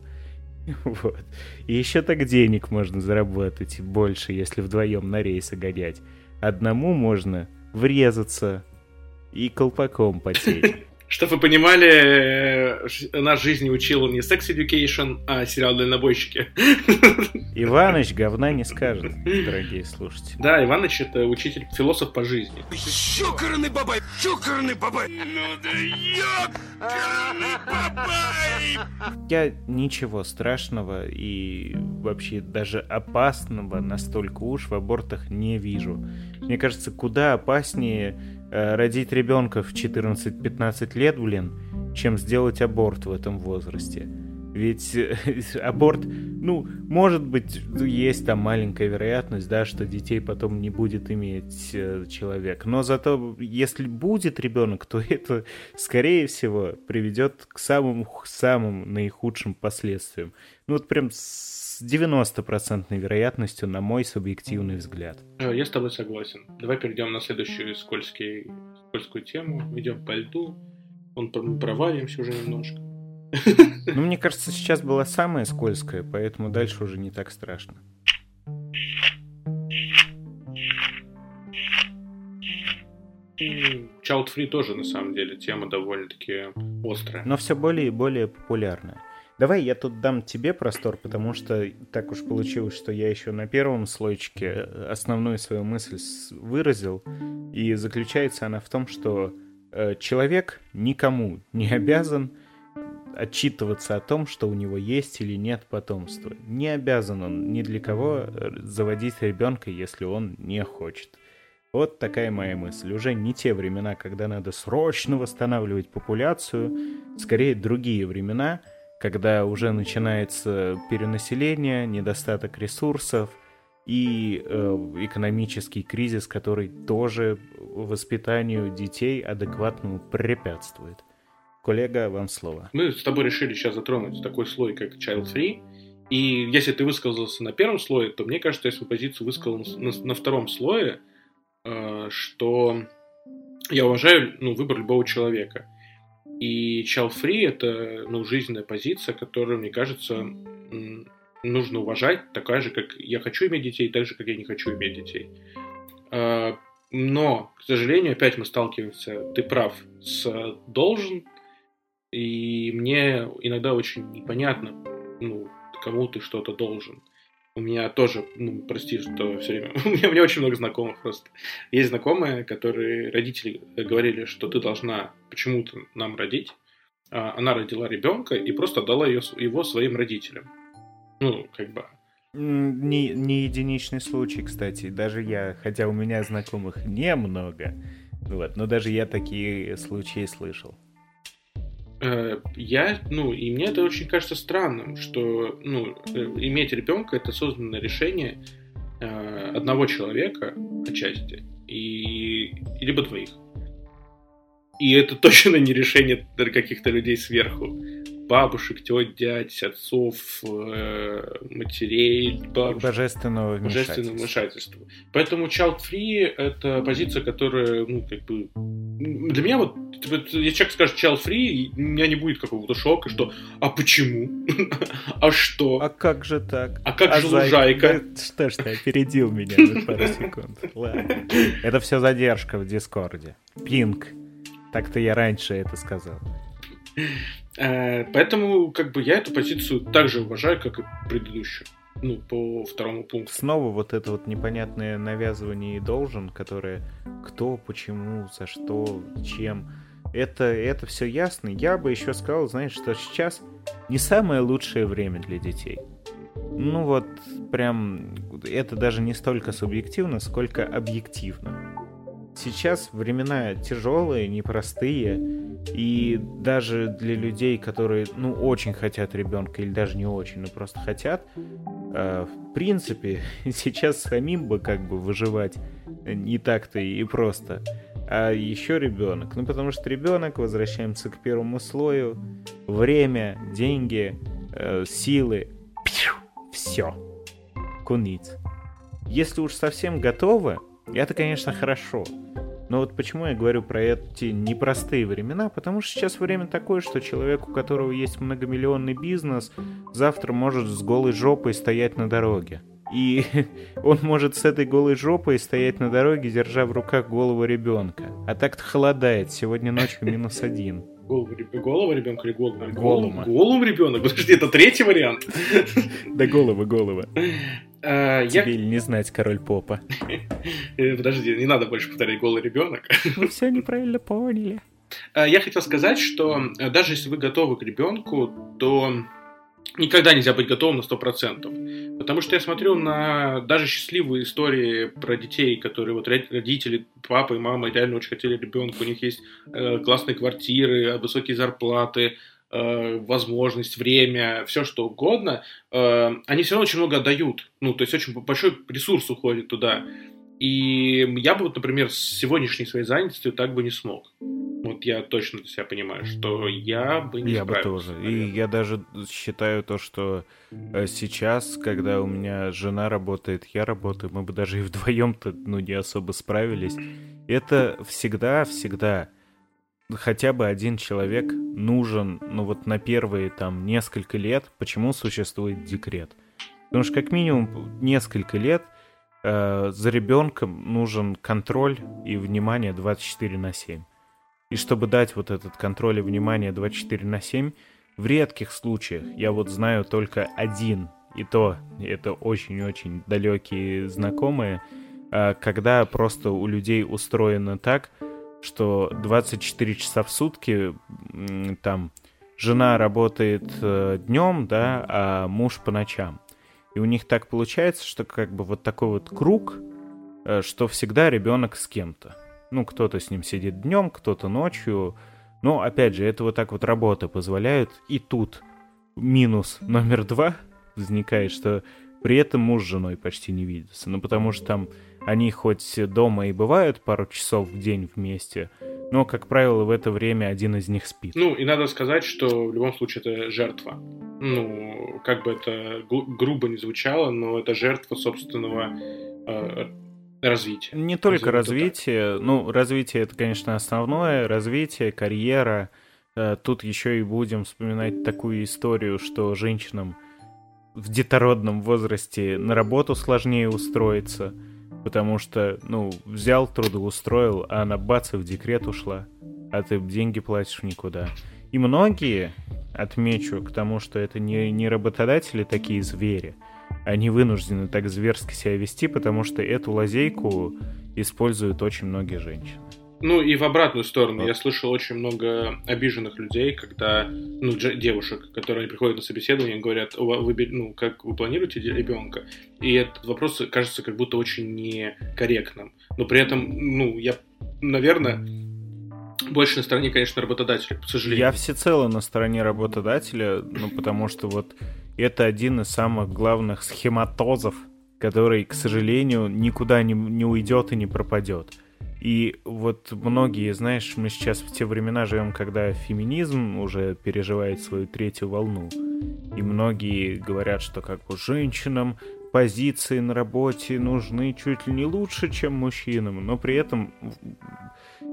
Вот. И еще так денег можно заработать больше, если вдвоем на рейсы гонять. Одному можно врезаться и колпаком потеть. Чтобы вы понимали, э, нас жизнь учил не Sex Education, а сериал «Дальнобойщики». Иваныч говна не скажет, дорогие слушатели. Да, Иваныч — это учитель, философ по жизни. Чукарный бабай! Чукарный бабай! Ну да ёкарный бабай! Я ничего страшного и вообще даже опасного настолько уж в абортах не вижу. Мне кажется, куда опаснее родить ребенка в 14-15 лет, блин, чем сделать аборт в этом возрасте. Ведь э, аборт, ну, может быть, есть там маленькая вероятность, да, что детей потом не будет иметь э, человек. Но зато, если будет ребенок, то это, скорее всего, приведет к самым, самым наихудшим последствиям. Ну, вот прям с 90% вероятностью, на мой субъективный взгляд. Я с тобой согласен. Давай перейдем на следующую скользкий, скользкую тему. Идем по льду. Он провалимся уже немножко. Ну, мне кажется, сейчас была самая скользкая, поэтому дальше уже не так страшно. Child Free тоже, на самом деле, тема довольно-таки острая. Но все более и более популярная. Давай я тут дам тебе простор, потому что так уж получилось, что я еще на первом слойчике основную свою мысль выразил, и заключается она в том, что э, человек никому не обязан отчитываться о том, что у него есть или нет потомства. Не обязан он ни для кого э, заводить ребенка, если он не хочет. Вот такая моя мысль. Уже не те времена, когда надо срочно восстанавливать популяцию, скорее другие времена, когда уже начинается перенаселение, недостаток ресурсов и э, экономический кризис, который тоже воспитанию детей адекватному препятствует. Коллега, вам слово. Мы с тобой решили сейчас затронуть такой слой, как Child Free. И если ты высказался на первом слое, то мне кажется, я свою позицию высказал на, на втором слое, э, что я уважаю ну, выбор любого человека. И child free это ну, жизненная позиция, которую, мне кажется, нужно уважать, такая же, как я хочу иметь детей, так же, как я не хочу иметь детей. Э, но, к сожалению, опять мы сталкиваемся, ты прав, с должен, и мне иногда очень непонятно, ну, кому ты что-то должен. У меня тоже, ну, прости, что все время... у, меня, у меня очень много знакомых просто. Есть знакомые, которые родители говорили, что ты должна почему-то нам родить. А она родила ребенка и просто отдала ее, его своим родителям. Ну, как бы... Не, не единичный случай, кстати. Даже я, хотя у меня знакомых немного, вот, но даже я такие случаи слышал. Э, я, ну, и мне это очень кажется странным, что, ну, э, иметь ребенка это осознанное решение э, одного человека отчасти, и либо двоих. И это точно не решение каких-то людей сверху бабушек, тет, дядь, отцов, э, матерей, бабушек. Божественного вмешательства. Божественного вмешательства. Поэтому child free это позиция, которая, ну, как бы, для меня вот, если человек скажет child free, у меня не будет какого-то шока, что, а почему? а что? А как же так? А как а же лужайка? Что ж ты опередил меня на пару секунд? Ладно. Это все задержка в Дискорде. Пинг. Так-то я раньше это сказал. Э, поэтому, как бы, я эту позицию также уважаю, как и предыдущую. Ну, по второму пункту. Снова вот это вот непонятное навязывание и должен, которое кто, почему, за что, чем. Это, это все ясно. Я бы еще сказал, знаешь, что сейчас не самое лучшее время для детей. Ну вот, прям, это даже не столько субъективно, сколько объективно. Сейчас времена тяжелые, непростые, и даже для людей, которые, ну, очень хотят ребенка, или даже не очень, но просто хотят, э, в принципе, сейчас самим бы как бы выживать не так-то и просто. А еще ребенок. Ну, потому что ребенок, возвращаемся к первому слою, время, деньги, э, силы, все. Куниц. Если уж совсем готовы, это, конечно, хорошо. Но вот почему я говорю про эти непростые времена? Потому что сейчас время такое, что человек, у которого есть многомиллионный бизнес, завтра может с голой жопой стоять на дороге. И он может с этой голой жопой стоять на дороге, держа в руках голову ребенка. А так-то холодает. Сегодня ночью минус один. Голову, голову ребенка или голову? Голума. Голову ребенок? Подожди, это третий вариант. Да головы, головы. А, Тебе я... не знать, король попа. Э, подожди, не надо больше повторять голый ребенок. Вы все неправильно поняли. А, я хотел сказать, что э, даже если вы готовы к ребенку, то никогда нельзя быть готовым на 100%. Потому что я смотрю на даже счастливые истории про детей, которые вот родители, папа и мама реально очень хотели ребенка, у них есть э, классные квартиры, высокие зарплаты, э, возможность, время, все что угодно, э, они все равно очень много отдают. Ну, то есть очень большой ресурс уходит туда. И я бы, вот, например, с сегодняшней своей занятостью так бы не смог. Вот я точно для себя понимаю, что я бы не Я бы тоже. Наверное. И я даже считаю то, что э, сейчас, когда у меня жена работает, я работаю, мы бы даже и вдвоем-то ну, не особо справились. Это всегда, всегда хотя бы один человек нужен, ну вот на первые там несколько лет, почему существует декрет. Потому что как минимум несколько лет э, за ребенком нужен контроль и внимание 24 на 7. И чтобы дать вот этот контроль и внимание 24 на 7, в редких случаях, я вот знаю только один, и то это очень-очень далекие знакомые, э, когда просто у людей устроено так, что 24 часа в сутки там жена работает э, днем, да, а муж по ночам. И у них так получается, что как бы вот такой вот круг, э, что всегда ребенок с кем-то. Ну, кто-то с ним сидит днем, кто-то ночью. Но, опять же, это вот так вот работа позволяет. И тут минус номер два возникает, что при этом муж с женой почти не видятся. Ну, потому что там они хоть дома и бывают пару часов в день вместе, но, как правило, в это время один из них спит. Ну, и надо сказать, что в любом случае это жертва. Ну, как бы это грубо не звучало, но это жертва собственного э, развития. Не только развитие, ну, развитие это, конечно, основное, развитие, карьера. Э, тут еще и будем вспоминать такую историю, что женщинам в детородном возрасте на работу сложнее устроиться – Потому что, ну, взял, трудоустроил, а она бац, и в декрет ушла. А ты деньги платишь никуда. И многие, отмечу к тому, что это не, не работодатели такие звери, они вынуждены так зверски себя вести, потому что эту лазейку используют очень многие женщины. Ну и в обратную сторону. Вот. Я слышал очень много обиженных людей, когда, ну, девушек, которые приходят на собеседование и говорят, вы, ну, как вы планируете ребенка? И этот вопрос кажется как будто очень некорректным. Но при этом, ну, я, наверное, больше на стороне, конечно, работодателя, к сожалению. Я всецело на стороне работодателя, ну, потому что вот это один из самых главных схематозов, который, к сожалению, никуда не, не уйдет и не пропадет. И вот многие, знаешь, мы сейчас в те времена живем, когда феминизм уже переживает свою третью волну. И многие говорят, что как бы женщинам позиции на работе нужны чуть ли не лучше, чем мужчинам. Но при этом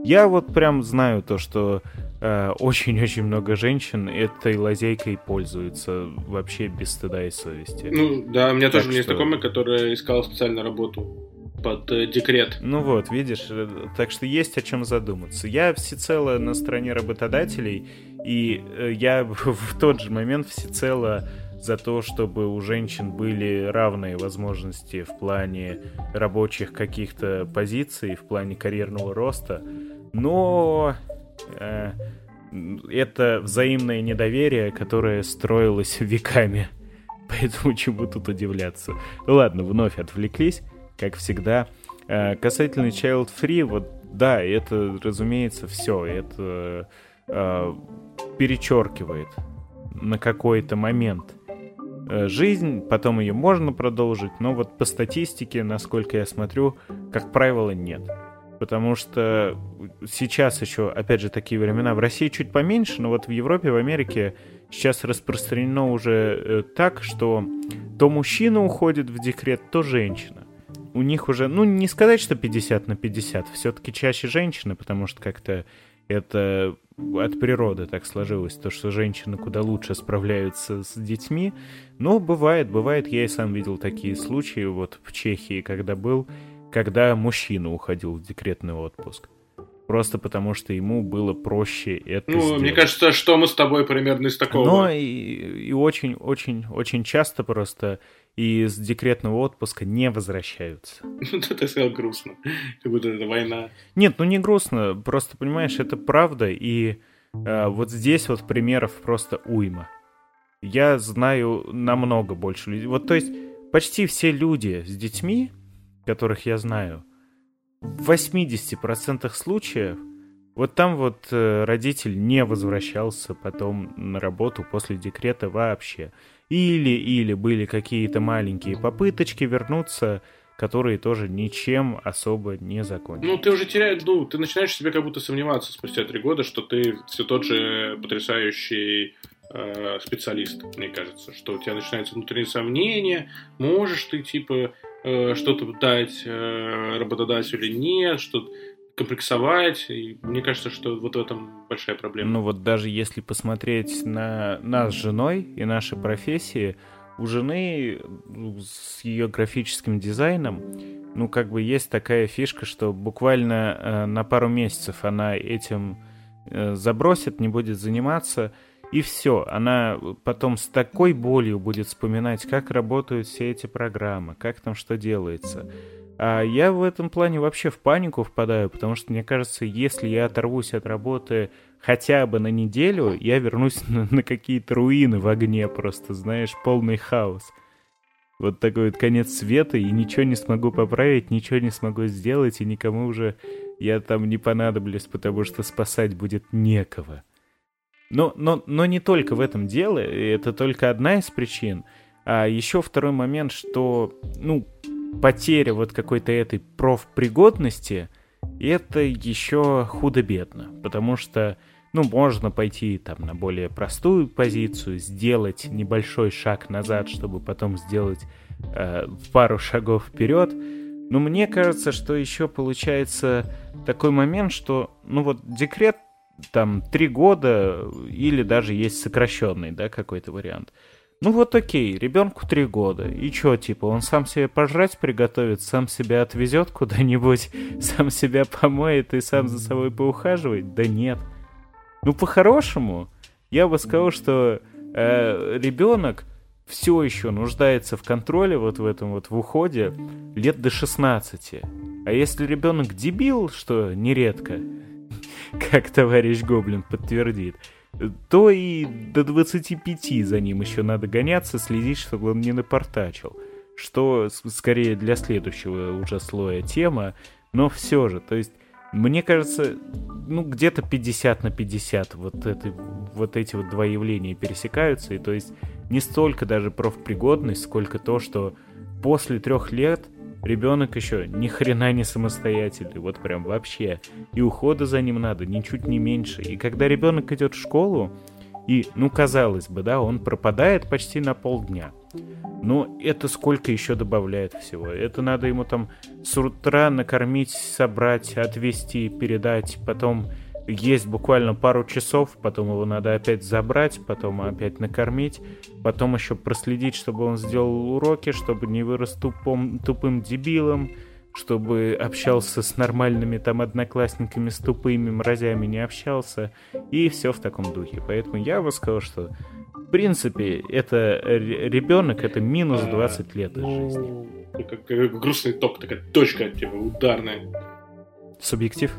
я вот прям знаю то, что э, очень-очень много женщин этой лазейкой пользуются вообще без стыда и совести. Ну да, у меня так тоже что... есть знакомая, которая искала специально работу под э, декрет. Ну вот, видишь, э, так что есть о чем задуматься. Я всецело на стороне работодателей, и э, я в тот же момент всецело за то, чтобы у женщин были равные возможности в плане рабочих каких-то позиций, в плане карьерного роста. Но э, это взаимное недоверие, которое строилось веками. Поэтому чему тут удивляться? Ну ладно, вновь отвлеклись как всегда. Э, касательно Child Free, вот да, это, разумеется, все, это э, перечеркивает на какой-то момент э, жизнь, потом ее можно продолжить, но вот по статистике, насколько я смотрю, как правило, нет. Потому что сейчас еще, опять же, такие времена. В России чуть поменьше, но вот в Европе, в Америке сейчас распространено уже э, так, что то мужчина уходит в декрет, то женщина у них уже, ну, не сказать, что 50 на 50, все-таки чаще женщины, потому что как-то это от природы так сложилось, то, что женщины куда лучше справляются с детьми. Но бывает, бывает, я и сам видел такие случаи, вот в Чехии, когда был, когда мужчина уходил в декретный отпуск. Просто потому, что ему было проще это Ну, сделать. мне кажется, что мы с тобой примерно из такого. Но и, и очень, очень, очень часто просто из декретного отпуска не возвращаются. Ну, ты сказал грустно, как будто это война. Нет, ну не грустно, просто, понимаешь, это правда, и э, вот здесь вот примеров просто уйма. я знаю намного больше людей. Вот, то есть, почти все люди с детьми, которых я знаю, в 80% случаев вот там вот э, родитель не возвращался потом на работу после декрета вообще. Или, или были какие-то маленькие попыточки вернуться, которые тоже ничем особо не закончились. Ну, ты уже теряешь, ну, ты начинаешь себе как будто сомневаться спустя три года, что ты все тот же потрясающий э, специалист, мне кажется, что у тебя начинается внутреннее сомнение, можешь ты, типа, э, что-то дать э, работодателю или нет, что комплексовать. И мне кажется, что вот в этом большая проблема. Ну вот даже если посмотреть на нас с женой и наши профессии, у жены ну, с ее графическим дизайном, ну как бы есть такая фишка, что буквально э, на пару месяцев она этим э, забросит, не будет заниматься, и все. Она потом с такой болью будет вспоминать, как работают все эти программы, как там что делается. А я в этом плане вообще в панику впадаю, потому что мне кажется, если я оторвусь от работы хотя бы на неделю, я вернусь на, на какие-то руины в огне просто, знаешь, полный хаос. Вот такой вот конец света, и ничего не смогу поправить, ничего не смогу сделать, и никому уже я там не понадоблюсь, потому что спасать будет некого. Но, но, но не только в этом дело, это только одна из причин. А еще второй момент, что, ну, потеря вот какой-то этой профпригодности, это еще худо-бедно, потому что, ну, можно пойти там на более простую позицию, сделать небольшой шаг назад, чтобы потом сделать э, пару шагов вперед. Но мне кажется, что еще получается такой момент, что, ну вот, декрет там три года или даже есть сокращенный, да, какой-то вариант. Ну вот окей, ребенку три года. И чё, типа, он сам себе пожрать приготовит, сам себя отвезет куда-нибудь, сам себя помоет и сам за собой поухаживает? Да нет. Ну, по-хорошему, я бы сказал, что э, ребенок все еще нуждается в контроле вот в этом вот в уходе лет до 16. А если ребенок дебил, что нередко, как товарищ Гоблин подтвердит, то и до 25 за ним еще надо гоняться, следить, чтобы он не напортачил. Что скорее для следующего уже слоя тема, но все же, то есть мне кажется, ну, где-то 50 на 50 вот, это, вот эти вот два явления пересекаются, и то есть не столько даже профпригодность, сколько то, что после трех лет Ребенок еще ни хрена не самостоятельный, вот прям вообще. И ухода за ним надо ничуть не меньше. И когда ребенок идет в школу, и, ну, казалось бы, да, он пропадает почти на полдня. Но это сколько еще добавляет всего? Это надо ему там с утра накормить, собрать, отвезти, передать, потом есть буквально пару часов, потом его надо опять забрать, потом опять накормить, потом еще проследить, чтобы он сделал уроки, чтобы не вырос тупом, тупым дебилом, чтобы общался с нормальными там одноклассниками, с тупыми мразями не общался, и все в таком духе. Поэтому я бы сказал, что в принципе, это ребенок, это минус 20 лет из жизни. Ну, как, как грустный ток, такая точка, типа, ударная. Субъектив?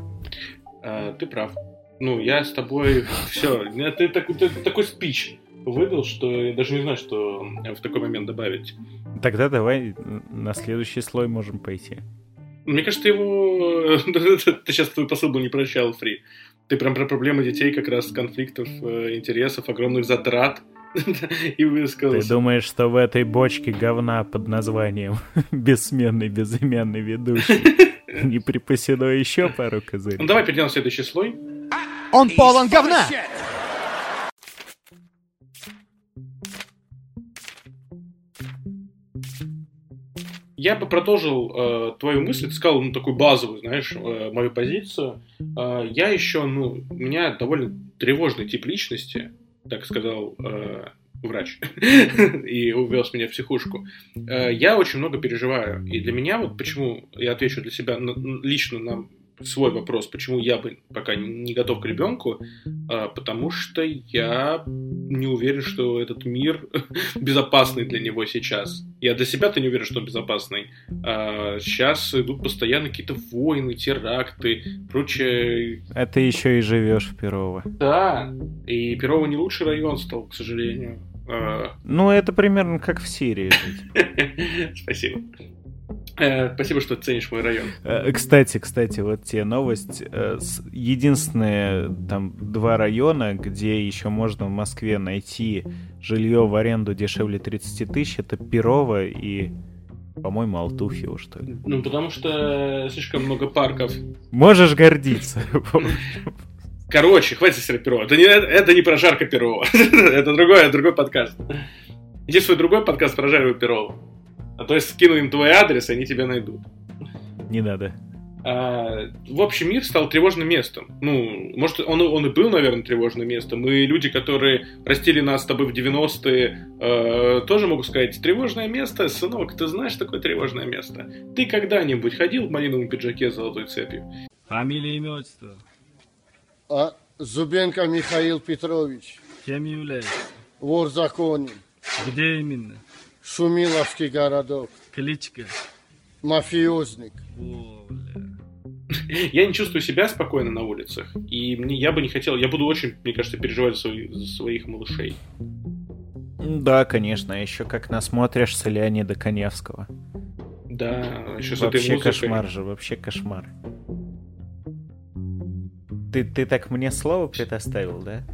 А, ты прав. Ну, я с тобой... Все, ты, ты, ты такой спич выдал, что я даже не знаю, что в такой момент добавить. Тогда давай на следующий слой можем пойти. Мне кажется, его... ты сейчас твой посыл был не прощал, Фри. Ты прям про проблемы детей, как раз конфликтов, э, интересов, огромных затрат. И высказался. Ты думаешь, что в этой бочке говна под названием «Бессменный безымянный ведущий» не припасено еще пару козырей? Ну давай перейдем на следующий слой. Он полон говна! Я бы продолжил э, твою мысль, ты сказал, ну, такую базовую, знаешь, э, мою позицию. Э, я еще, ну, у меня довольно тревожный тип личности, так сказал э, врач, и увез меня в психушку. Э, я очень много переживаю. И для меня, вот почему я отвечу для себя лично на свой вопрос, почему я бы пока не готов к ребенку, а, потому что я не уверен, что этот мир безопасный для него сейчас. Я для себя-то не уверен, что он безопасный. А сейчас идут постоянно какие-то войны, теракты, прочее. А ты еще и живешь в Перово. Да, и Перово не лучший район стал, к сожалению. Э, Ну, это примерно как в Сирии. Спасибо. Э, Спасибо, что ценишь мой район. Э, Кстати, кстати, вот тебе новость. Э, Единственные там два района, где еще можно в Москве найти жилье в аренду дешевле 30 тысяч, это Перово и, по-моему, Алтуфьево, что ли. Ну, потому что слишком много парков. Можешь гордиться. Короче, хватит сестра Перова. Это не, это не про Жарко Перова. это другой, другой подкаст. Иди в свой другой подкаст про Жарко Перова. А то есть скину им твой адрес, и они тебя найдут. Не надо. А, в общем, мир стал тревожным местом. Ну, может, он, он и был, наверное, тревожным местом. И люди, которые растили нас с тобой в 90-е, э, тоже могут сказать, тревожное место, сынок, ты знаешь такое тревожное место? Ты когда-нибудь ходил в малиновом пиджаке с золотой цепью? Фамилия, имя, отчество. А Зубенко Михаил Петрович, Кем являешься? вор законен, Где именно? Шумиловский городок, Кличка. мафиозник. Я не чувствую себя спокойно на улицах. И мне, я бы не хотел, я буду очень, мне кажется, переживать за, свои- за своих малышей. Да, конечно, еще как насмотришься Леонида Коневского. Да, еще с этой Вообще музыкой. кошмар же, вообще кошмар. Ты, ты так мне слово предоставил, да?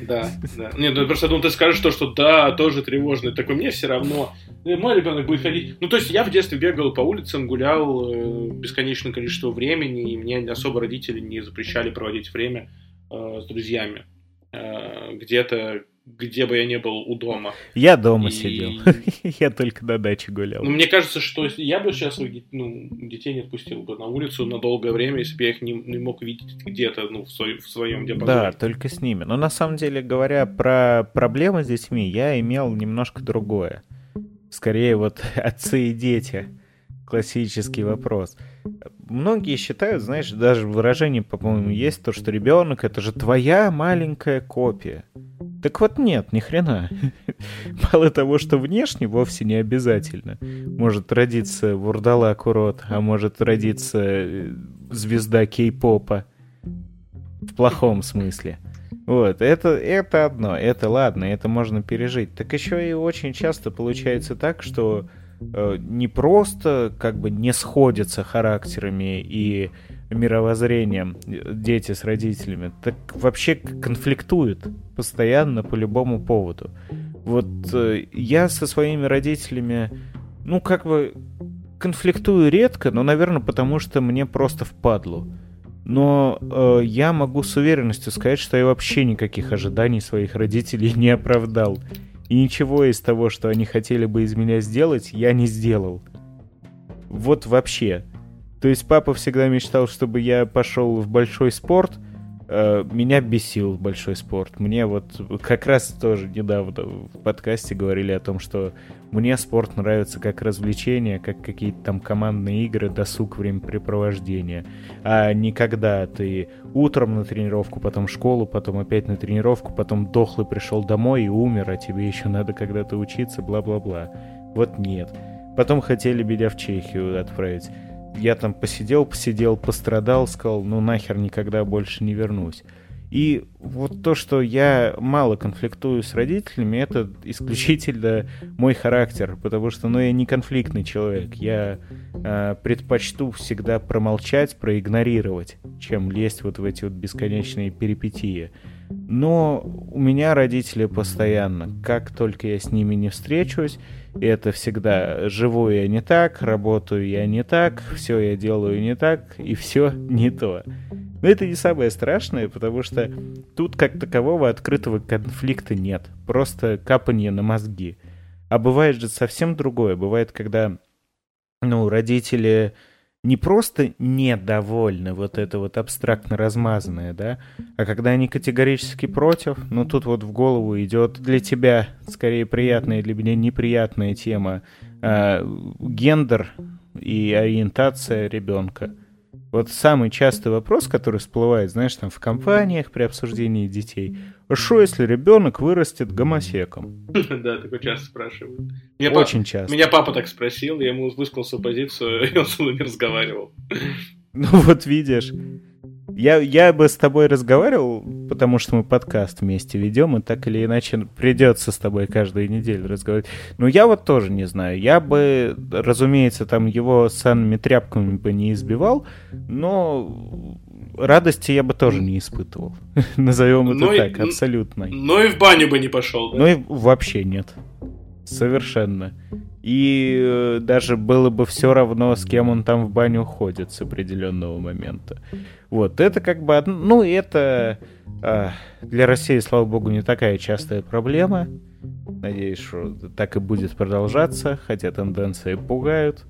Да, да. Нет, ну просто думал, ты скажешь то, что да, тоже тревожно. Такой, мне все равно. Э, Мой ребенок будет ходить. Ну, то есть я в детстве бегал по улицам, гулял э, бесконечное количество времени, и мне особо родители не запрещали проводить время э, с друзьями. Э, где-то, где бы я не был у дома. Я дома И- сидел. Я только на даче гулял. Ну, мне кажется, что я бы сейчас ну, детей не отпустил бы на улицу на долгое время, если бы я их не, не мог видеть где-то ну, в, свой- в своем диапазоне. Да, только с ними. Но на самом деле, говоря про проблемы с детьми, я имел немножко другое. Скорее вот отцы и дети. Классический вопрос. Многие считают, знаешь, даже выражение, по-моему, есть то, что ребенок это же твоя маленькая копия. Так вот нет, ни хрена. Мало того, что внешне вовсе не обязательно. Может родиться вурдалак урод, а может родиться э, звезда кей-попа. В плохом смысле. Вот, это, это одно, это ладно, это можно пережить. Так еще и очень часто получается так, что э, не просто как бы не сходятся характерами и мировоззрением э, дети с родителями, так вообще конфликтуют постоянно по любому поводу. Вот э, я со своими родителями, ну как бы конфликтую редко, но, наверное, потому что мне просто впадлу. Но э, я могу с уверенностью сказать, что я вообще никаких ожиданий своих родителей не оправдал. И ничего из того, что они хотели бы из меня сделать, я не сделал. Вот вообще. То есть папа всегда мечтал, чтобы я пошел в большой спорт. Э, меня бесил большой спорт. Мне вот как раз тоже недавно в подкасте говорили о том, что мне спорт нравится как развлечение, как какие-то там командные игры, досуг, времяпрепровождение. А не когда ты утром на тренировку, потом в школу, потом опять на тренировку, потом дохлый пришел домой и умер, а тебе еще надо когда-то учиться, бла-бла-бла. Вот нет. Потом хотели меня в Чехию отправить. Я там посидел, посидел, пострадал, сказал, ну нахер никогда больше не вернусь. И вот то, что я мало конфликтую с родителями, это исключительно мой характер, потому что, ну, я не конфликтный человек. Я э, предпочту всегда промолчать, проигнорировать, чем лезть вот в эти вот бесконечные перипетии. Но у меня родители постоянно, как только я с ними не встречусь, это всегда живу я не так, работаю я не так, все я делаю не так, и все не то. Но это не самое страшное, потому что тут как такового открытого конфликта нет. Просто капанье на мозги. А бывает же совсем другое. Бывает, когда ну, родители не просто недовольны, вот это вот абстрактно размазанное, да, а когда они категорически против, ну тут вот в голову идет для тебя скорее приятная, для меня неприятная тема э, гендер и ориентация ребенка. Вот самый частый вопрос, который всплывает, знаешь, там в компаниях при обсуждении детей. Что, если ребенок вырастет гомосеком? Да, такой часто спрашивают. Очень часто. Меня папа так спросил, я ему высказал свою позицию, и он со мной не разговаривал. Ну вот видишь. Я, я бы с тобой разговаривал, потому что мы подкаст вместе ведем, и так или иначе придется с тобой каждую неделю разговаривать. Но я вот тоже не знаю. Я бы, разумеется, там его санными тряпками бы не избивал, но радости я бы тоже не испытывал. Назовем это и- так, абсолютно. Но и в баню бы не пошел. да? Ну и вообще нет. Совершенно. И э, даже было бы все равно, с кем он там в баню ходит с определенного момента. Вот, это как бы... Ну, это а, для России, слава богу, не такая частая проблема. Надеюсь, что так и будет продолжаться, хотя тенденции пугают.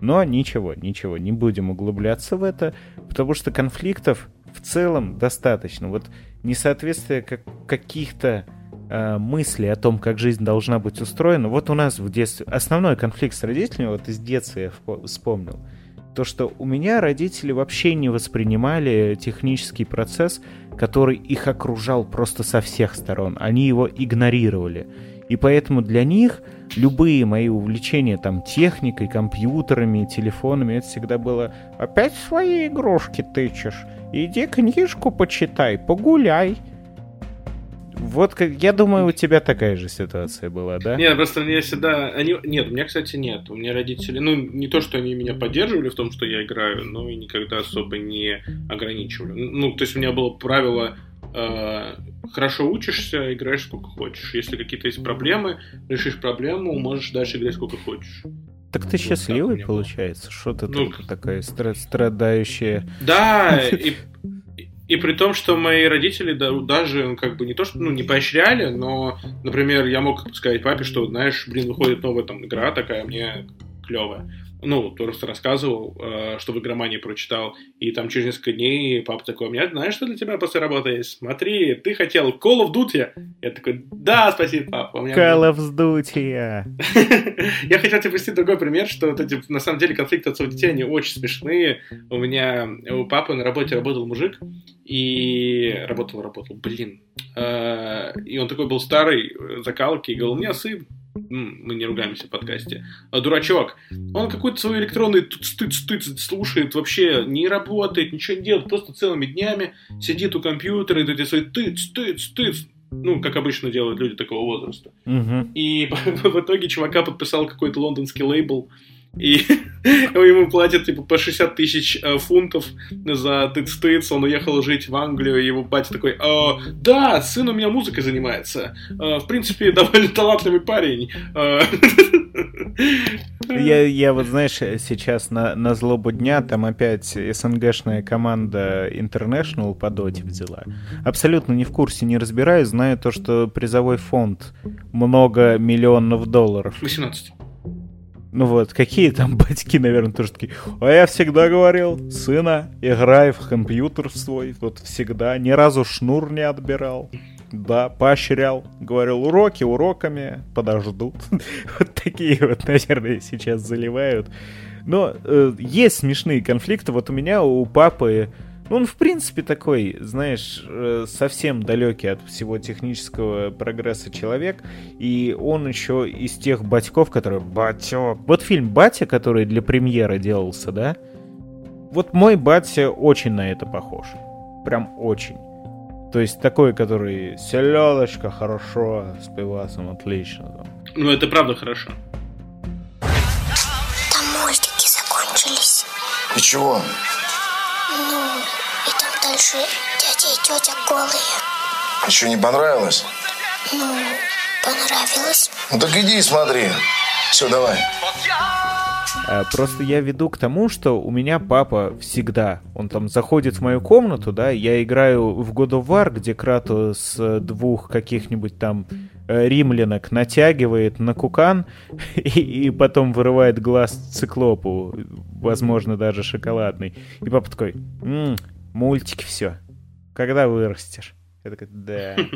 Но ничего, ничего, не будем углубляться в это, потому что конфликтов в целом достаточно. Вот несоответствие как, каких-то э, мыслей о том, как жизнь должна быть устроена. Вот у нас в детстве основной конфликт с родителями, вот из детства я вспомнил, то, что у меня родители вообще не воспринимали технический процесс, который их окружал просто со всех сторон. Они его игнорировали. И поэтому для них любые мои увлечения там техникой, компьютерами, телефонами, это всегда было «Опять свои игрушки тычешь? Иди книжку почитай, погуляй». Вот как, я думаю, у тебя такая же ситуация была, да? Нет, просто мне всегда... Они... Нет, у меня, кстати, нет. У меня родители... Ну, не то, что они меня поддерживали в том, что я играю, но и никогда особо не ограничивали. Ну, то есть у меня было правило... э, хорошо учишься, играешь сколько хочешь. Если какие-то есть проблемы, решишь проблему, можешь дальше играть сколько хочешь. Так ты Вот счастливый, получается? Что ты Ну, такая стра- страдающая? Да, и, и при том, что мои родители да- даже ну, как бы не то, что ну, не поощряли, но, например, я мог сказать папе, что, знаешь, блин, выходит новая там игра такая, мне клевая. Ну, просто рассказывал, э, что в игромании прочитал, и там через несколько дней папа такой, у меня, знаешь, что для тебя после работы есть? Смотри, ты хотел Call of Duty? Я такой, да, спасибо, папа. У меня Call of Duty. я хотел тебе привести другой пример, что вот эти, на самом деле, конфликты отцов детей, они очень смешные. У меня, у папы на работе работал мужик, и работал, работал, блин. Э, И он такой был старый, закалки, и говорил, у меня сын, мы не ругаемся в подкасте, а дурачок. Он какой-то свой электронный стыд слушает, вообще не работает, ничего не делает, просто целыми днями сидит у компьютера и эти свои тыц, тыц, тыц. Ну, как обычно делают люди такого возраста. Мгм. И в итоге чувака подписал какой-то лондонский лейбл, и ему платят типа по 60 тысяч э, фунтов за тыц-тыц, он уехал жить в Англию, и его батя такой, «А, да, сын у меня музыкой занимается, А, в принципе, довольно талантливый парень. А». Я, я вот, знаешь, сейчас на, на злобу дня там опять СНГшная команда International по доте взяла. Абсолютно не в курсе, не разбираюсь, знаю то, что призовой фонд много миллионов долларов. 18. Ну вот, какие там батьки, наверное, тоже такие. А я всегда говорил, сына, играй в компьютер свой, вот всегда, ни разу шнур не отбирал. Да, поощрял. Говорил, уроки уроками подождут. Вот такие вот, наверное, сейчас заливают. Но э, есть смешные конфликты. Вот у меня, у папы, ну, он, в принципе, такой, знаешь, э, совсем далекий от всего технического прогресса человек. И он еще из тех батьков, которые... Батек. Вот фильм «Батя», который для премьеры делался, да? Вот мой батя очень на это похож. Прям очень. То есть такой, который селедочка хорошо, с пивасом отлично. там. Ну, это правда хорошо. Там мультики закончились. И чего? Дальше дядя и тетя голые. Еще не понравилось? Ну, понравилось. Ну так иди и смотри. Все, давай. А, Просто я веду к тому, что у меня папа всегда, он там заходит в мою комнату, да, я играю в God of War, где Кратос э, двух каких-нибудь там э, римлянок натягивает на кукан и, и потом вырывает глаз циклопу, возможно, даже шоколадный. И папа такой, «М, мультики все, когда вырастешь? Я такой, да.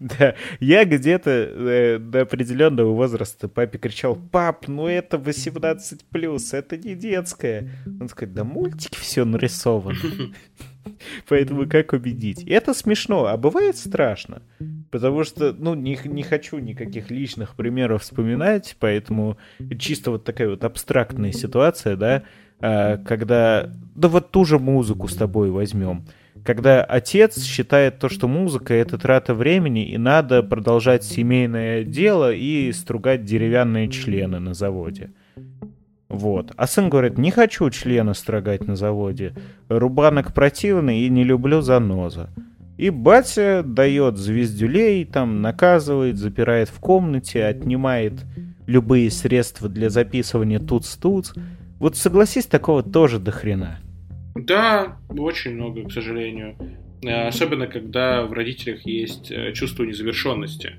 Да, я где-то э, до определенного возраста папе кричал, пап, ну это 18 плюс, это не детское. Он такой, да мультики все нарисовано. Поэтому как убедить? Это смешно, а бывает страшно. Потому что, ну, не, не хочу никаких личных примеров вспоминать, поэтому чисто вот такая вот абстрактная ситуация, да. Э, когда... Да вот ту же музыку с тобой возьмем. Когда отец считает то, что музыка — это трата времени, и надо продолжать семейное дело и стругать деревянные члены на заводе. Вот. А сын говорит, не хочу члена строгать на заводе. Рубанок противный и не люблю заноза. И батя дает звездюлей, там наказывает, запирает в комнате, отнимает любые средства для записывания туц-туц. Вот согласись, такого тоже до хрена. Да, очень много, к сожалению. Э, особенно, когда в родителях есть э, чувство незавершенности.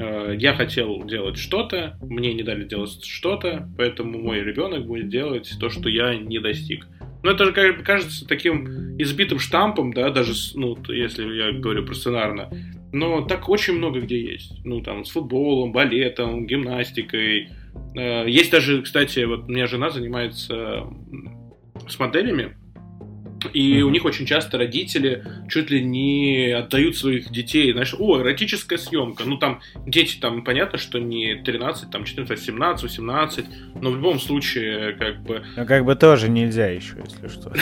Э, я хотел делать что-то, мне не дали делать что-то, поэтому мой ребенок будет делать то, что я не достиг. Ну, это же кажется таким избитым штампом, да, даже, ну, если я говорю про сценарно. Но так очень много где есть. Ну, там, с футболом, балетом, гимнастикой. Есть даже, кстати, вот у меня жена занимается с моделями, и mm-hmm. у них очень часто родители чуть ли не отдают своих детей, знаешь, о, эротическая съемка. Ну, там дети, там, понятно, что не 13, там, 14, 17, 18, но в любом случае, как бы... Ну, как бы тоже нельзя еще, если что.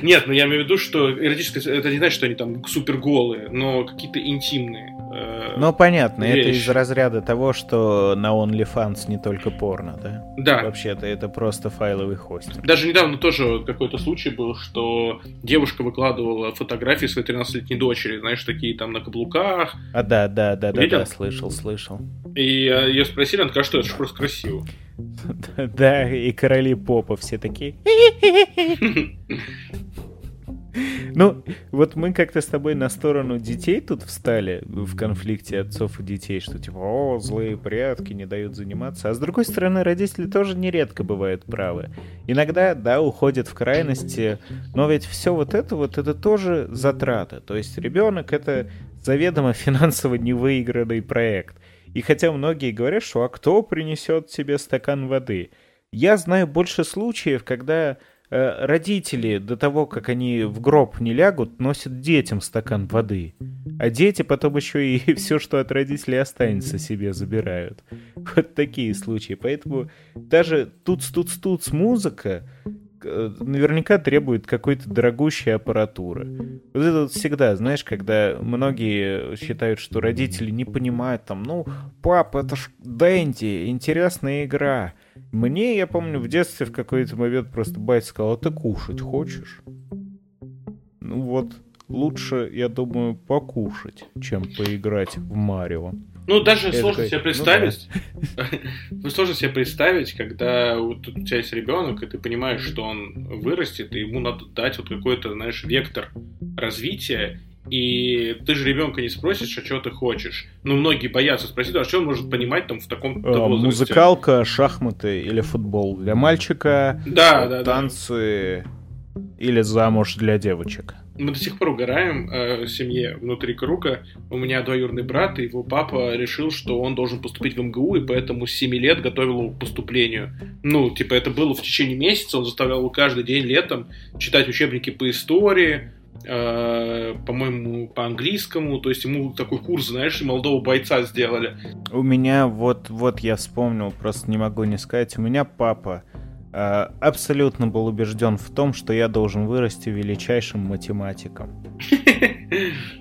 Нет, ну я имею в виду, что эротическая... Это не значит, что они там супер голые, но какие-то интимные. Э, ну, понятно, это из разряда того, что на OnlyFans не только порно, да? Да. Вообще-то это просто файловый хостинг. Даже недавно тоже какой-то случай был, что девушка выкладывала фотографии своей 13-летней дочери, знаешь, такие там на каблуках. А, да, да, да, да, да, слышал, слышал. И э, ее спросили, она сказала, что это же просто красиво. Да, и короли попа все такие. Ну, вот мы как-то с тобой на сторону детей тут встали в конфликте отцов и детей, что типа, о, злые прятки не дают заниматься. А с другой стороны, родители тоже нередко бывают правы. Иногда, да, уходят в крайности, но ведь все вот это вот, это тоже затрата. То есть ребенок — это заведомо финансово невыигранный проект. И хотя многие говорят, что а кто принесет тебе стакан воды? Я знаю больше случаев, когда родители до того, как они в гроб не лягут, носят детям стакан воды. А дети потом еще и все, что от родителей останется, себе забирают. Вот такие случаи. Поэтому даже туц-туц-туц музыка э, наверняка требует какой-то дорогущей аппаратуры. Вот это вот всегда, знаешь, когда многие считают, что родители не понимают, там, ну, папа, это ж Дэнди, интересная игра. Мне, я помню, в детстве в какой-то момент просто батя сказал, а ты кушать хочешь? Ну вот, лучше, я думаю, покушать, чем поиграть в Марио. Ну, даже это сложно себе представить. Ну, да. сложно себе представить, когда вот у тебя есть ребенок, и ты понимаешь, что он вырастет, и ему надо дать вот какой-то, знаешь, вектор развития, и ты же ребенка не спросишь, а что ты хочешь. Ну, многие боятся спросить, а что он может понимать там в таком а, Музыкалка, шахматы или футбол для мальчика. Да, да, танцы да. или замуж для девочек. Мы до сих пор угораем э, в семье внутри круга. У меня двоюродный брат, и его папа решил, что он должен поступить в МГУ, и поэтому с 7 лет готовил его к поступлению. Ну, типа, это было в течение месяца, он заставлял его каждый день летом читать учебники по истории, э, по-моему, по английскому, то есть ему такой курс, знаешь, молодого бойца сделали. У меня вот, вот я вспомнил, просто не могу не сказать, у меня папа э, абсолютно был убежден в том, что я должен вырасти величайшим математиком.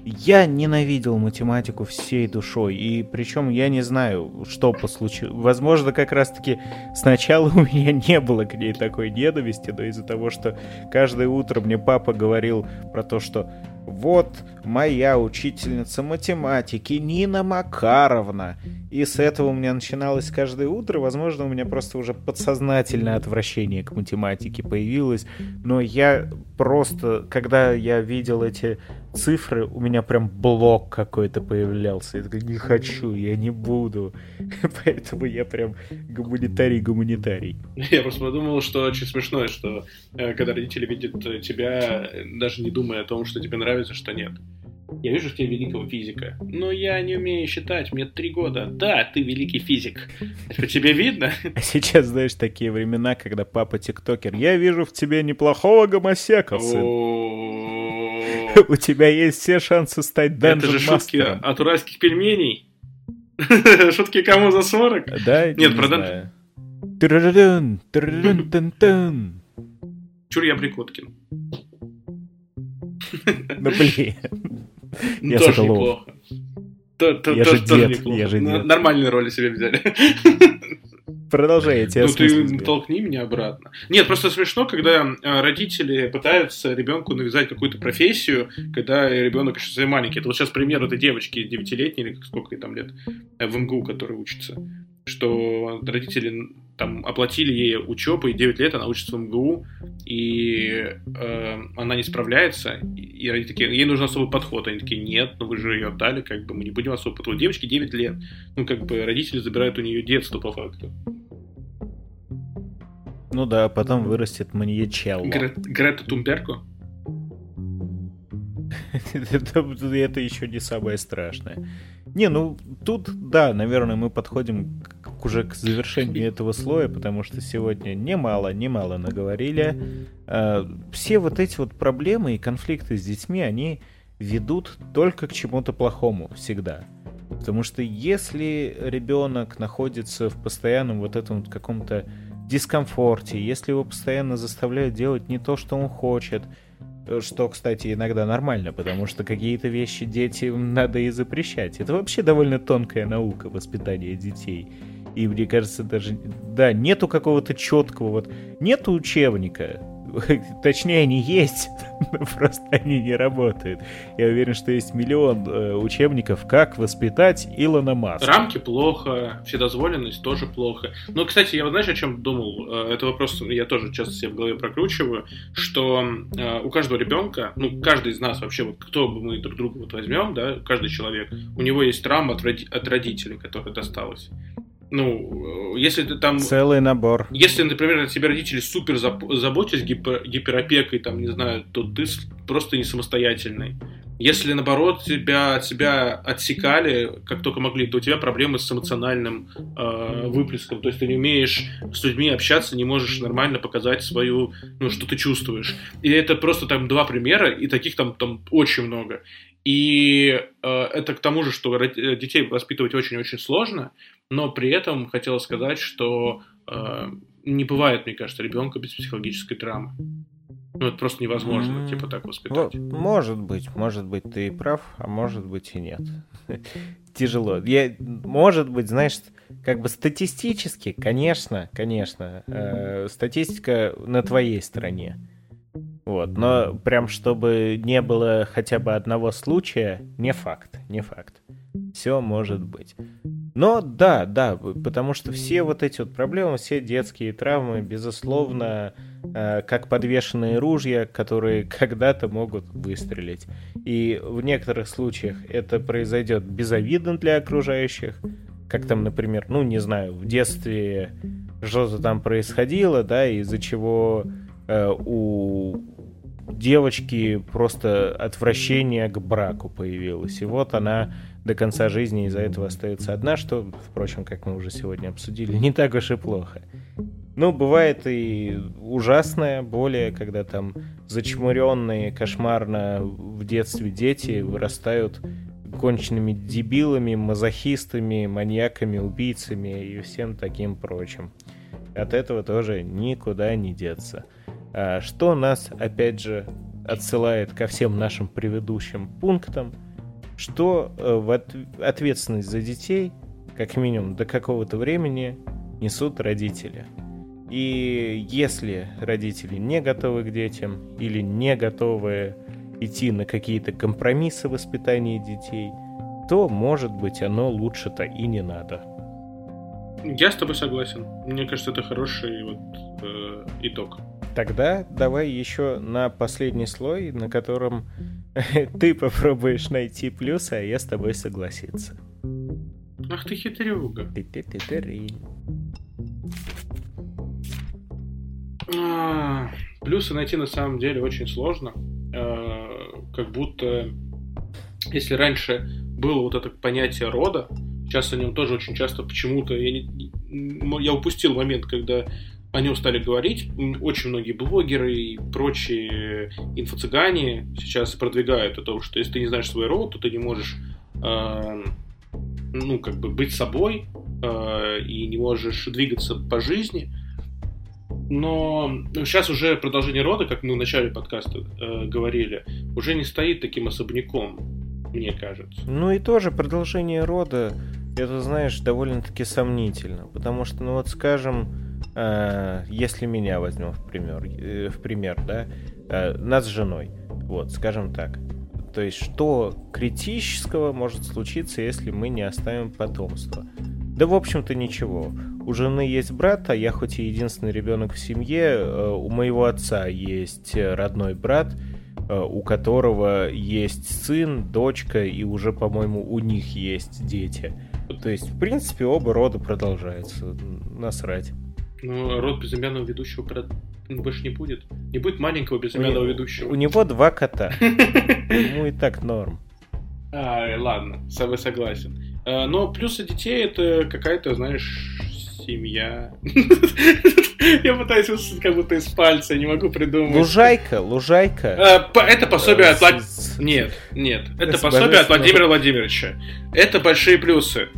Я ненавидел математику всей душой, и причем я не знаю, что послучилось. Возможно, как раз-таки сначала у меня не было к ней такой ненависти, но из-за того, что каждое утро мне папа говорил про то, что вот моя учительница математики Нина Макаровна. И с этого у меня начиналось каждое утро. Возможно, у меня просто уже подсознательное отвращение к математике появилось. Но я просто, когда я видел эти цифры, у меня прям блок какой-то появлялся. Я такой, не хочу, я не буду. Поэтому я прям гуманитарий-гуманитарий. Я просто подумал, что очень смешно, что э, когда родители видят тебя, даже не думая о том, что тебе нравится, что нет. Я вижу в тебе великого физика. Но я не умею считать, мне три года. Да, ты великий физик. По тебе видно? А сейчас, знаешь, такие времена, когда папа тиктокер. Я вижу в тебе неплохого гомосека, сын. У тебя есть все шансы стать данжен Это же шутки от уральских пельменей. Шутки кому за 40? Да, Нет, про Чур я Прикоткин. Ну, блин. Ну, Я Тоже неплохо. То- то- Я же тоже дед, неплохо. я же Ну, дед. Нормальные роли себе взяли. Продолжай, я тебя Ну ты смысле толкни меня обратно. Нет, просто смешно, когда э, родители пытаются ребенку навязать какую-то профессию, когда ребенок еще совсем маленький. Это вот сейчас пример этой девочки девятилетней, или сколько ей там лет, э, в МГУ, которая учится, что родители там оплатили ей учебу, и 9 лет она учится в МГУ, и э, она не справляется, и и родители такие, ей нужен особый подход. Они такие, нет, ну вы же ее отдали, как бы мы не будем особый подход. Девочке 9 лет. Ну, как бы родители забирают у нее детство по факту. Ну да, потом вырастет маньячелло. Гре- Грета Тумберко? Это еще не самое страшное. Не, ну тут, да, наверное, мы подходим к- уже к завершению этого слоя, потому что сегодня немало, немало наговорили. А, Все вот эти вот проблемы и конфликты с детьми, они ведут только к чему-то плохому всегда. Потому что если ребенок находится в постоянном вот этом вот каком-то дискомфорте, если его постоянно заставляют делать не то, что он хочет, э, что, кстати, иногда нормально, потому что какие-то вещи детям надо и запрещать. Это вообще довольно тонкая наука воспитания детей. И мне кажется, даже, да, нету какого-то четкого, вот, нету учебника, точнее, они есть, просто они не работают. Я уверен, что есть миллион э, учебников, как воспитать Илона Маска. Рамки плохо, вседозволенность тоже плохо. Ну, кстати, я вот знаешь, о чем думал? Э, Это вопрос, я тоже часто себе в голове прокручиваю, что э, у каждого ребенка, ну, каждый из нас вообще, вот кто бы мы друг друга вот возьмем, да, каждый человек, у него есть травма от, роди- от родителей, которая досталась. Ну, если ты там... Целый набор. Если, например, тебе родители супер заботились гипер- гиперопекой, там, не знаю, то ты просто не самостоятельный. Если, наоборот, тебя, от себя отсекали, как только могли, то у тебя проблемы с эмоциональным э, выплеском. То есть ты не умеешь с людьми общаться, не можешь нормально показать свою, ну, что ты чувствуешь. И это просто там два примера, и таких там, там очень много. И э, это к тому же, что детей воспитывать очень-очень сложно, но при этом хотела сказать, что э, не бывает, мне кажется, ребенка без психологической травмы. Ну, это просто невозможно, М, типа, так воспитать. Может быть, может быть, ты и прав, а может быть и нет. Тяжело. Я, может быть, знаешь, как бы статистически, конечно, конечно, э, статистика на твоей стороне. Вот, но прям чтобы не было хотя бы одного случая, не факт, не факт. Все может быть. Но да, да, потому что все вот эти вот проблемы, все детские травмы, безусловно, э, как подвешенные ружья, которые когда-то могут выстрелить. И в некоторых случаях это произойдет безовидно для окружающих, как там, например, ну, не знаю, в детстве что-то там происходило, да, из-за чего э, у девочки просто отвращение к браку появилось. И вот она до конца жизни из-за этого остается одна, что, впрочем, как мы уже сегодня обсудили, не так уж и плохо. Ну, бывает и ужасное, более, когда там зачмуренные кошмарно в детстве дети вырастают конченными дебилами, мазохистами, маньяками, убийцами и всем таким прочим. От этого тоже никуда не деться. А Что нас, опять же, отсылает ко всем нашим предыдущим пунктам, что э, в от- ответственность за детей, как минимум до какого-то времени, несут родители. И если родители не готовы к детям или не готовы идти на какие-то компромиссы в воспитании детей, то, может быть, оно лучше-то и не надо. Я с тобой согласен. Мне кажется, это хороший вот э, итог. Тогда давай еще на последний слой, на котором ты попробуешь найти плюсы, а я с тобой согласиться. Ах ты хитрюга. А, Плюсы найти на самом деле очень сложно. Э, Как будто, если раньше было вот это понятие рода, сейчас о нем тоже очень часто почему-то я, не- м, я упустил момент, когда о нем стали говорить. Очень многие блогеры и прочие инфо-цыгане сейчас продвигают о том, что если ты не знаешь свой род, то ты не можешь э, ну, как бы быть собой э, и не можешь двигаться по жизни. Но сейчас уже продолжение рода, как мы в начале подкаста э, говорили, уже не стоит таким особняком, мне кажется. Ну и тоже продолжение рода, это, знаешь, довольно-таки сомнительно. Потому что, ну вот скажем, если меня возьмем в пример, э, в пример, да, э, нас с женой, вот, скажем так. То есть, что критического может случиться, если мы не оставим потомство? Да, в общем-то, ничего. У жены есть брат, а я хоть и единственный ребенок в семье, э, у моего отца есть родной брат, э, у которого есть сын, дочка, и уже, по-моему, у них есть дети. То есть, в принципе, оба рода продолжаются. Насрать. Ну, род безымянного ведущего больше не будет. Не будет маленького безымянного ведущего. У него два кота. Ему и так норм. А, ладно, с тобой согласен. А, но плюсы детей это какая-то, знаешь, семья. Я пытаюсь как будто из пальца, не могу придумать. Лужайка, лужайка. А, это пособие от... Нет, нет. Это пособие от Владимира Владимировича. Это большие плюсы.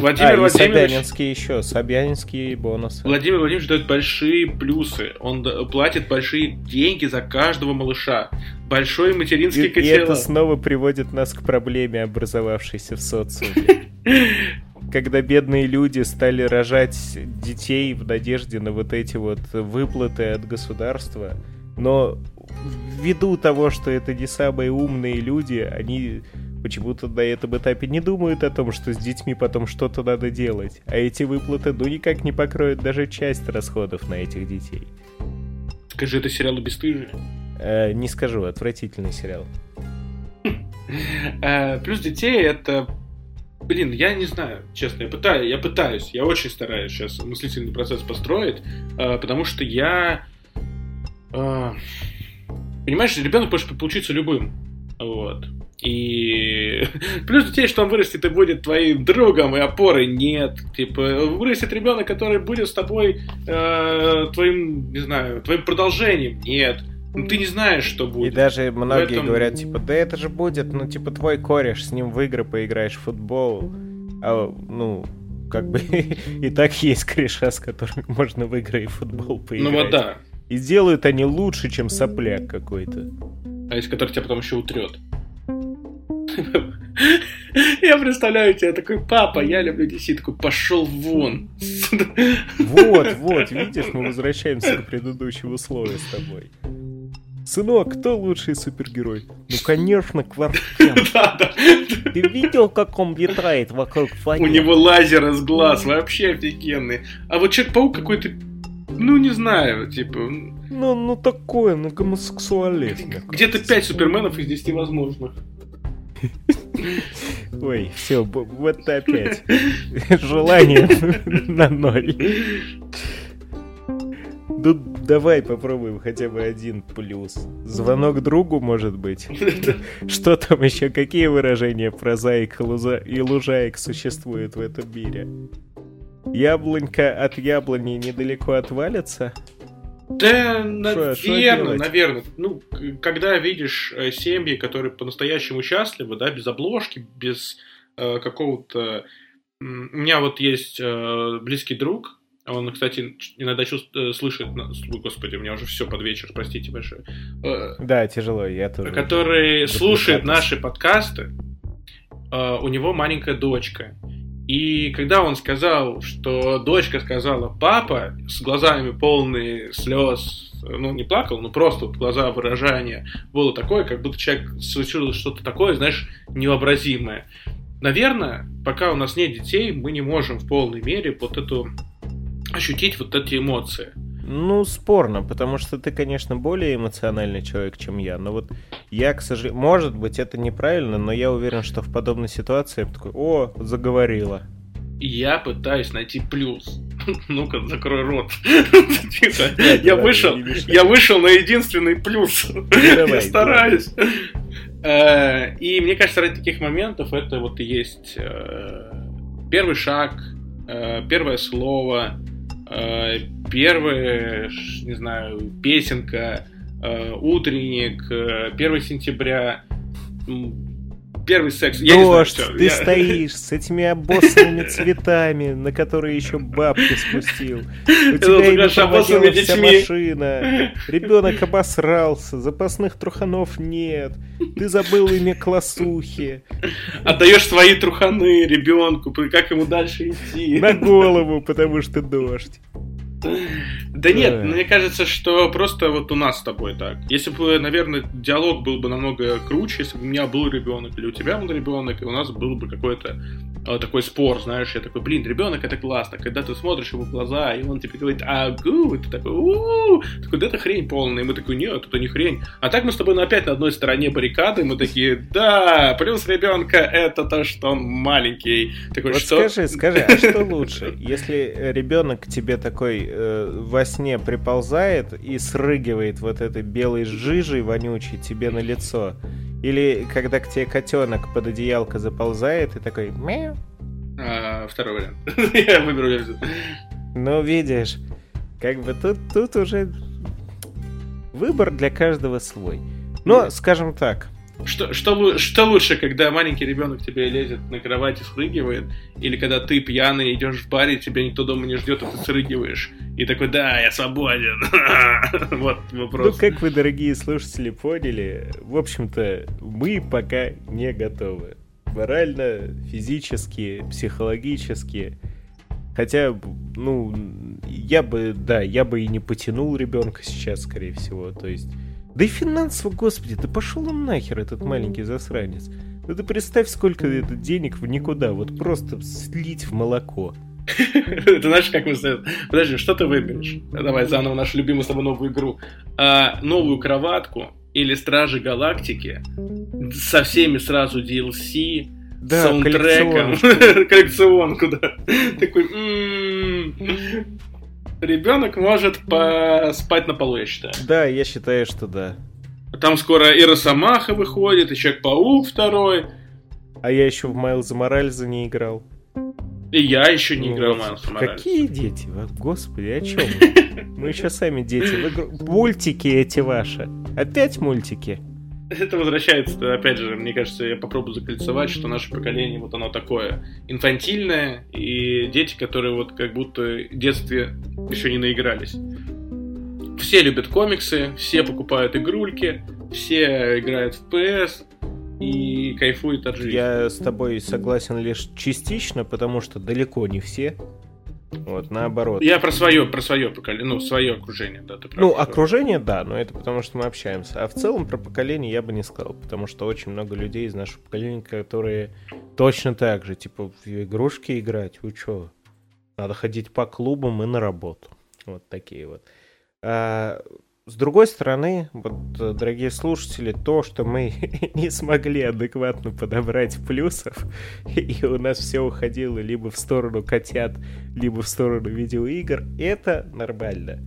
Владимир а, Владимирович... Собянинский еще, Собянинские бонусы. Владимир Владимирович дает большие плюсы. Он платит большие деньги за каждого малыша. Большой материнский и, котел. И это снова приводит нас к проблеме, образовавшейся в социуме. Когда бедные люди стали рожать детей в надежде на вот эти вот выплаты от государства, но ввиду того, что это не самые умные люди, они почему-то на этом этапе не думают о том, что с детьми потом что-то надо делать, а эти выплаты ну никак не покроют даже часть расходов на этих детей. Скажи, это сериал «Бесстыжие»? Э, не скажу, отвратительный сериал. Э, плюс детей это блин, я не знаю, честно, я пытаюсь, я пытаюсь, я очень стараюсь сейчас мыслительный процесс построить, э, потому что я, э, понимаешь, ребенок может получиться любым, вот. И плюс детей, что он вырастет и будет твоим другом и опорой, нет. Типа, вырастет ребенок, который будет с тобой э, твоим, не знаю, твоим продолжением, нет. Ну, ты не знаешь, что будет. И даже многие этом... говорят, типа, да это же будет, ну, типа, твой кореш, с ним в игры поиграешь в футбол. А, ну, как бы и так есть кореша, с которыми можно в игры и футбол поиграть. Ну вот да. И сделают они лучше, чем сопляк какой-то. А из которых тебя потом еще утрет. Я представляю тебя такой, папа, я люблю DC, такой, пошел вон. Вот, вот, видишь, мы возвращаемся к предыдущему условию с тобой. Сынок, кто лучший супергерой? Ну, конечно, да. Ты видел, как он летает вокруг планеты? У него лазер из глаз, вообще офигенный. А вот Человек-паук какой-то, ну, не знаю, типа... Ну, ну такое, ну, гомосексуалист. Где-то пять суперменов из 10 возможных. Ой, все, вот опять. Желание на ноль. Ну, давай попробуем хотя бы один плюс. Звонок другу, может быть? Что там еще? Какие выражения про заик и лужаек существуют в этом мире? Яблонька от яблони недалеко отвалится? Да, наверное, наверное. Ну, когда видишь э, семьи, которые по-настоящему счастливы, да, без обложки, без э, какого-то... У меня вот есть э, близкий друг, он, кстати, иногда чувств, э, слышит, господи, у меня уже все под вечер, простите большое. Э, да, тяжело, я тоже. Который слушает наши подкасты, у него маленькая дочка. И когда он сказал, что дочка сказала папа, с глазами полные слез, ну, не плакал, но просто глаза выражания было такое, как будто человек случилось что-то такое, знаешь, невообразимое. Наверное, пока у нас нет детей, мы не можем в полной мере вот эту ощутить вот эти эмоции. Ну, спорно, потому что ты, конечно, более эмоциональный человек, чем я. Но вот я, к сожалению... Может быть, это неправильно, но я уверен, что в подобной ситуации я такой, о, заговорила. Я пытаюсь найти плюс. Ну-ка, закрой рот. Я вышел, я вышел на единственный плюс. Я стараюсь. Э, и мне кажется, ради таких моментов это вот и есть э, первый шаг, э, первое слово, Э, первая, не знаю, песенка, э, утренник, 1 э, сентября, первый секс. Я знаю, Дождь, всё, ты я- стоишь с этими обоссанными цветами, на которые еще бабки спустил. У тебя ими проводила вся машина. Ребенок обосрался, запасных труханов нет. Ты забыл имя классухи. Отдаешь свои труханы ребенку, как ему дальше идти. На голову, потому что дождь. Да нет, мне кажется, что просто вот у нас с тобой так. Если бы, наверное, диалог был бы намного круче, если бы у меня был ребенок или у тебя был ребенок, и у нас был бы какой-то э, такой спор, знаешь, я такой, блин, ребенок это классно, когда ты смотришь ему в глаза, и он тебе говорит, агу, ты такой, у такой, да это хрень полная, и мы такой, нет, это не хрень. А так мы с тобой ну, опять на одной стороне баррикады, мы такие, да, плюс ребенка это то, что он маленький. Такой, Вот что? скажи, скажи, а что лучше? Если ребенок к тебе такой э, во сне приползает и срыгивает вот этой белой жижей вонючей тебе на лицо, или когда к тебе котенок под одеялко заползает и такой мяу, А, второй вариант. я выберу версию. ну видишь, как бы тут, тут уже выбор для каждого свой. Но, скажем так, Что, что, что лучше, когда маленький ребенок тебе лезет на кровать и срыгивает, или когда ты пьяный идешь в баре, тебя никто дома не ждет, а ты срыгиваешь, и такой, да, я свободен. Вот Ну, вопрос. как вы, дорогие слушатели, поняли, в общем-то, мы пока не готовы. Морально, физически, психологически. Хотя, ну, я бы, да, я бы и не потянул ребенка сейчас, скорее всего. То есть. Да и финансово, господи, да пошел он нахер, этот маленький засранец. Ну ты представь, сколько это денег в никуда, вот просто слить в молоко. Ты знаешь, как мы... Подожди, что ты выберешь? Давай заново нашу любимую с тобой новую игру. А, новую кроватку или Стражи Галактики со всеми сразу DLC, Да, саундтреком, коллекционку, да. Такой, м-м-м. Ребенок может поспать на полу, я считаю. Да, я считаю, что да. Там скоро и Росомаха выходит, и Человек-паук второй, А я еще в Майлза Моральза не играл. и я еще не Ну, играл Майлса Моралеса. Какие дети? Господи, о чем мы? Еще сами дети. Мультики эти ваши. Опять мультики. Это возвращается, опять же, мне кажется, я попробую закольцевать, что наше поколение, вот оно такое инфантильное, и дети, которые вот как будто в детстве еще не наигрались. Все любят комиксы, все покупают игрульки, все играют в PS и кайфуют от жизни. Я с тобой согласен лишь частично, потому что далеко не все. Вот, наоборот. Я про свое, про свое поколение, ну, свое окружение, да, ты прав. Ну, окружение, да, но это потому, что мы общаемся. А в целом про поколение я бы не сказал, потому что очень много людей из нашего поколения, которые точно так же, типа, в игрушки играть, вы чё? Надо ходить по клубам и на работу. Вот такие вот. А, с другой стороны, вот, э, дорогие слушатели, то, что мы не смогли адекватно подобрать плюсов, и у нас все уходило либо в сторону котят, либо в сторону видеоигр, это нормально.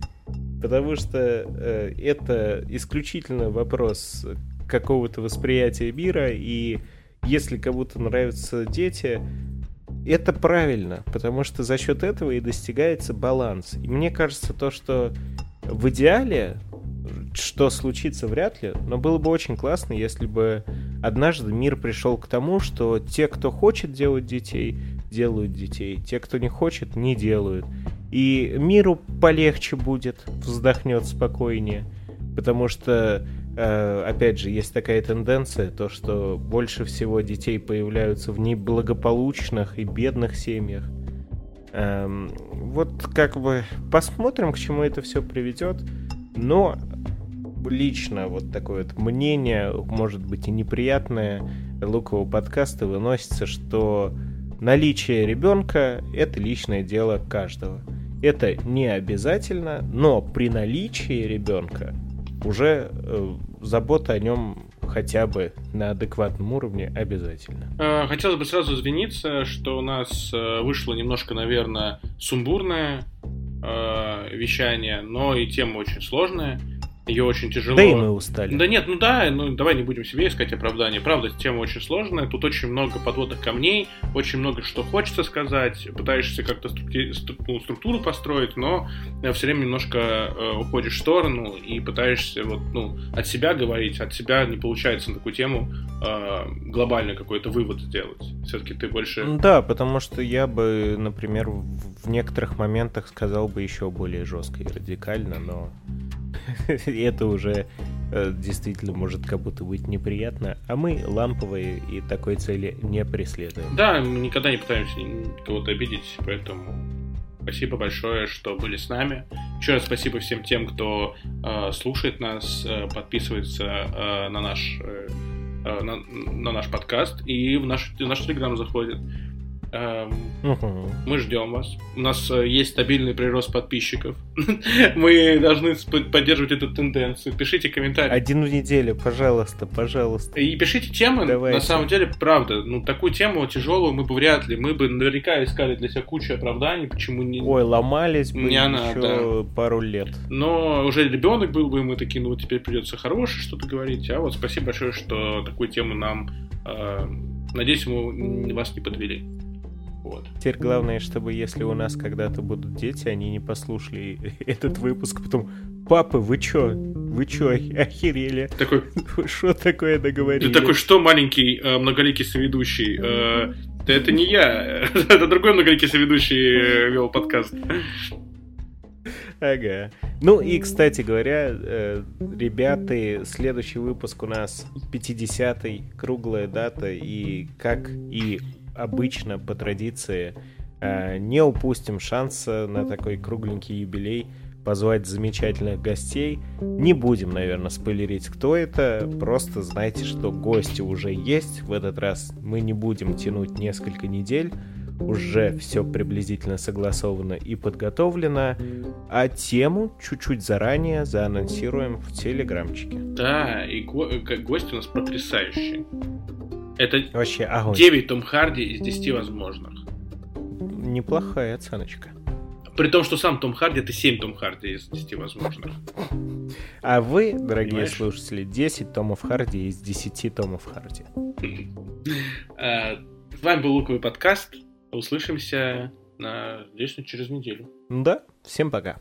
Потому что э, это исключительно вопрос какого-то восприятия мира, и если кому-то нравятся дети, это правильно, потому что за счет этого и достигается баланс. И мне кажется, то, что в идеале, что случится вряд ли, но было бы очень классно, если бы однажды мир пришел к тому, что те, кто хочет делать детей, делают детей, те, кто не хочет, не делают. И миру полегче будет, вздохнет спокойнее, потому что э, опять же, есть такая тенденция, то, что больше всего детей появляются в неблагополучных и бедных семьях. Эм, вот как бы посмотрим, к чему это все приведет. Но лично вот такое вот мнение, может быть и неприятное, лукового подкаста выносится, что наличие ребенка это личное дело каждого. Это не обязательно, но при наличии ребенка уже э, забота о нем хотя бы на адекватном уровне обязательно. Э, Хотелось бы сразу извиниться, что у нас э, вышло немножко, наверное, сумбурное э, вещание, но и тема очень сложная. Ее очень тяжело. Да и мы устали. Да нет, ну да, ну давай не будем себе искать оправдания. Правда, тема очень сложная, тут очень много подводных камней, очень много что хочется сказать, пытаешься как-то структу- стру- ну, структуру построить, но все время немножко э, уходишь в сторону и пытаешься вот, ну, от себя говорить, от себя не получается на такую тему э, глобальный какой-то вывод сделать. Все-таки ты больше... Да, потому что я бы, например, в некоторых моментах сказал бы еще более жестко и радикально, но это уже э, действительно может как будто быть неприятно, а мы ламповые и такой цели не преследуем. Да, мы никогда не пытаемся кого-то обидеть, поэтому спасибо большое, что были с нами. Еще раз спасибо всем тем, кто э, слушает нас, э, подписывается э, на наш э, э, на, на наш подкаст и в наш, в наш телеграм заходит. Эм, мы ждем вас. У нас э, есть стабильный прирост подписчиков. Мы должны поддерживать эту тенденцию. Пишите комментарии. Один в неделю, пожалуйста, пожалуйста. И пишите темы, Давайте. на самом деле, правда, ну, такую тему тяжелую мы бы вряд ли, мы бы наверняка искали для себя кучу оправданий, почему не... Ой, ломались бы Не она, еще пару лет. Но уже ребенок был бы, и мы такие, ну, вот теперь придется хорошее что-то говорить, а вот спасибо большое, что такую тему нам, э, надеюсь, мы вас не подвели. Вот. Теперь главное, чтобы если у нас когда-то будут дети, они не послушали этот выпуск, потом «Папа, вы чё? Вы чё, охерели? Такой, Что такое договорились?» ты такой, что маленький э, многоликий соведущий? Э, да это не я, это другой многоликий соведущий э, вел подкаст. Ага. Ну и, кстати говоря, ребята, следующий выпуск у нас 50-й, круглая дата, и как и обычно по традиции, э, не упустим шанса на такой кругленький юбилей позвать замечательных гостей. Не будем, наверное, спойлерить, кто это, просто знайте, что гости уже есть. В этот раз мы не будем тянуть несколько недель, уже все приблизительно согласовано и подготовлено, а тему чуть-чуть заранее заанонсируем в телеграмчике. Да, и го- э, как гость у нас потрясающий. Это Вообще огонь. 9 Том Харди из 10 возможных. Неплохая оценочка. При том, что сам Том Харди это 7 Том Харди из 10 возможных. А вы, дорогие Понимаешь? слушатели, 10 томов Харди из 10 томов Харди. А, С вами был Луковый подкаст. Услышимся, на, надеюсь, через неделю. Да, всем пока.